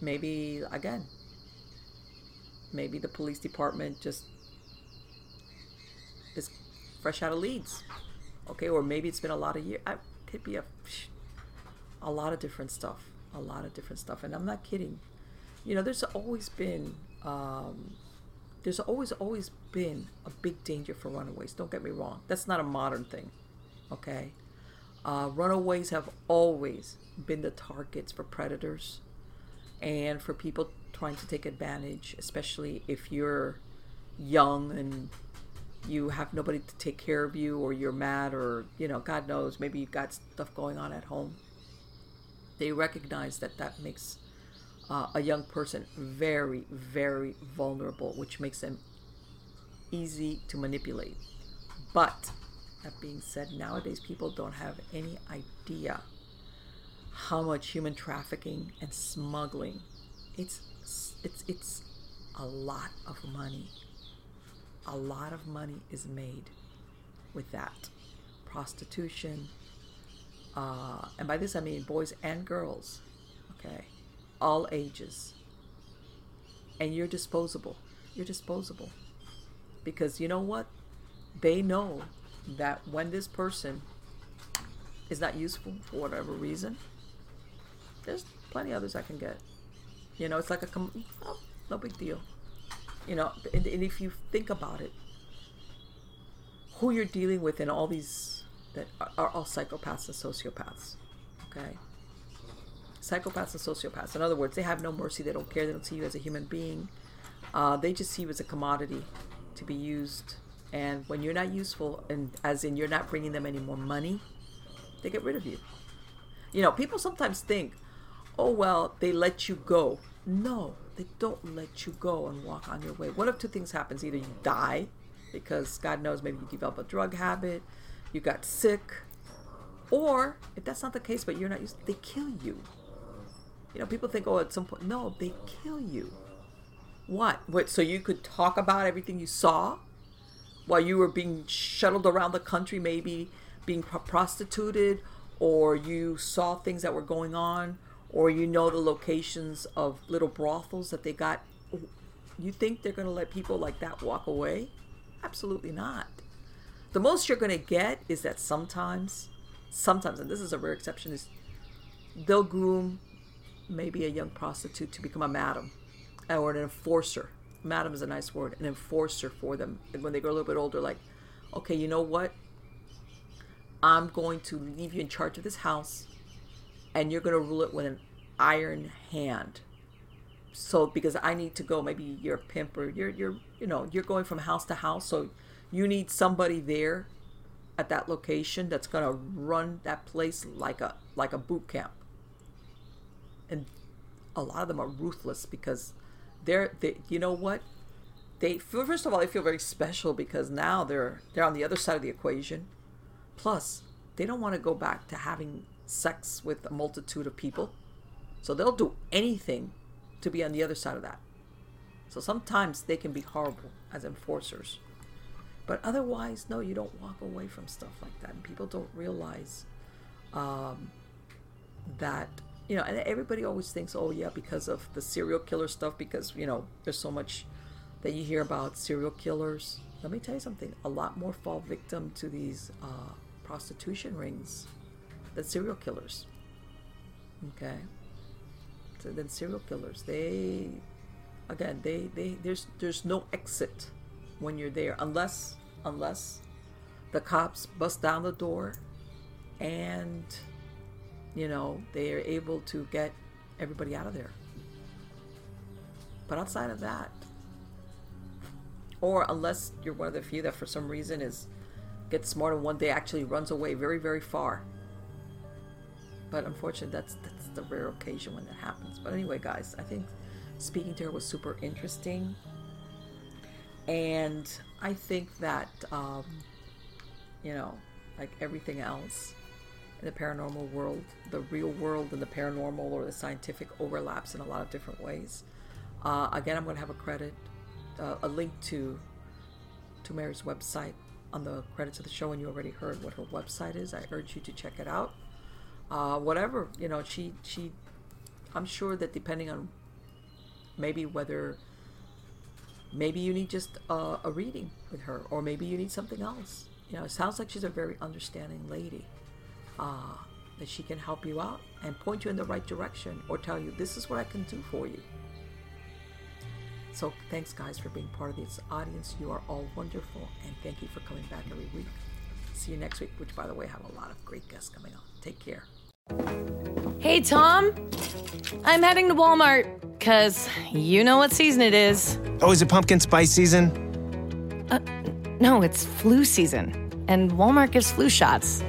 maybe again maybe the police department just is fresh out of leads okay, or maybe it's been a lot of years. It could be a a lot of different stuff, a lot of different stuff, and I'm not kidding. You know, there's always been um, there's always always been a big danger for runaways. Don't get me wrong. That's not a modern thing, okay. Uh, runaways have always been the targets for predators and for people trying to take advantage, especially if you're young and you have nobody to take care of you or you're mad or you know god knows maybe you've got stuff going on at home. They recognize that that makes uh, a young person very very vulnerable which makes them easy to manipulate. But that being said nowadays people don't have any idea how much human trafficking and smuggling it's it's it's a lot of money. A lot of money is made with that. Prostitution. Uh, and by this I mean boys and girls. Okay. All ages. And you're disposable. You're disposable. Because you know what? They know that when this person is not useful for whatever reason, there's plenty others I can get. You know, it's like a com- oh, no big deal. You know, and, and if you think about it, who you're dealing with in all these that are, are all psychopaths and sociopaths. Okay, psychopaths and sociopaths. In other words, they have no mercy. They don't care. They don't see you as a human being. Uh, they just see you as a commodity to be used. And when you're not useful, and as in you're not bringing them any more money, they get rid of you. You know, people sometimes think, oh, well, they let you go. No, they don't let you go and walk on your way. One of two things happens either you die, because God knows maybe you develop a drug habit, you got sick, or if that's not the case, but you're not used, they kill you. You know, people think, oh, at some point, no, they kill you. What? What? So you could talk about everything you saw while you were being shuttled around the country, maybe being prostituted, or you saw things that were going on, or you know the locations of little brothels that they got. You think they're going to let people like that walk away? Absolutely not. The most you're going to get is that sometimes, sometimes, and this is a rare exception, is they'll groom maybe a young prostitute to become a madam or an enforcer. Madam is a nice word, an enforcer for them. And when they grow a little bit older, like, okay, you know what? I'm going to leave you in charge of this house and you're going to rule it with an iron hand. So because I need to go, maybe you're a pimp or you're you're you know you're going from house to house, so you need somebody there at that location that's going to run that place like a like a boot camp. And a lot of them are ruthless because they're they you know what? They first of all they feel very special because now they're they're on the other side of the equation. Plus they don't want to go back to having sex with a multitude of people. So they'll do anything to be on the other side of that. So sometimes they can be horrible as enforcers. But otherwise no you don't walk away from stuff like that. And people don't realize um, that you know, and everybody always thinks, oh yeah, because of the serial killer stuff, because you know, there's so much that you hear about serial killers. Let me tell you something: a lot more fall victim to these uh, prostitution rings than serial killers. Okay, so then serial killers, they again, they they there's there's no exit when you're there unless unless the cops bust down the door and you know, they are able to get everybody out of there. But outside of that, or unless you're one of the few that for some reason is gets smart and one day actually runs away very, very far. But unfortunately, that's that's the rare occasion when that happens. But anyway, guys, I think speaking to her was super interesting, and I think that um, you know, like everything else, in the paranormal world, the real world and the paranormal or the scientific overlaps in a lot of different ways. Uh, again, I'm going to have a credit, uh, a link to to Mary's website on the credits of the show, and you already heard what her website is. I urge you to check it out. Uh, whatever you know, she she, I'm sure that depending on maybe whether maybe you need just a, a reading with her, or maybe you need something else. You know, it sounds like she's a very understanding lady uh, that she can help you out and point you in the right direction or tell you this is what I can do for you. So thanks guys for being part of this audience. You are all wonderful and thank you for coming back every week. See you next week, which by the way I have a lot of great guests coming on. Take care. Hey Tom, I'm heading to Walmart because you know what season it is. Oh, is it pumpkin spice season? Uh, no, it's flu season, and Walmart gives flu shots.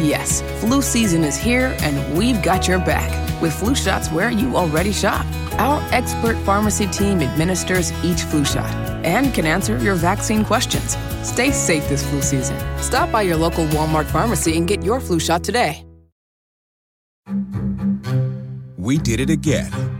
Yes, flu season is here and we've got your back with flu shots where you already shop. Our expert pharmacy team administers each flu shot and can answer your vaccine questions. Stay safe this flu season. Stop by your local Walmart pharmacy and get your flu shot today. We did it again.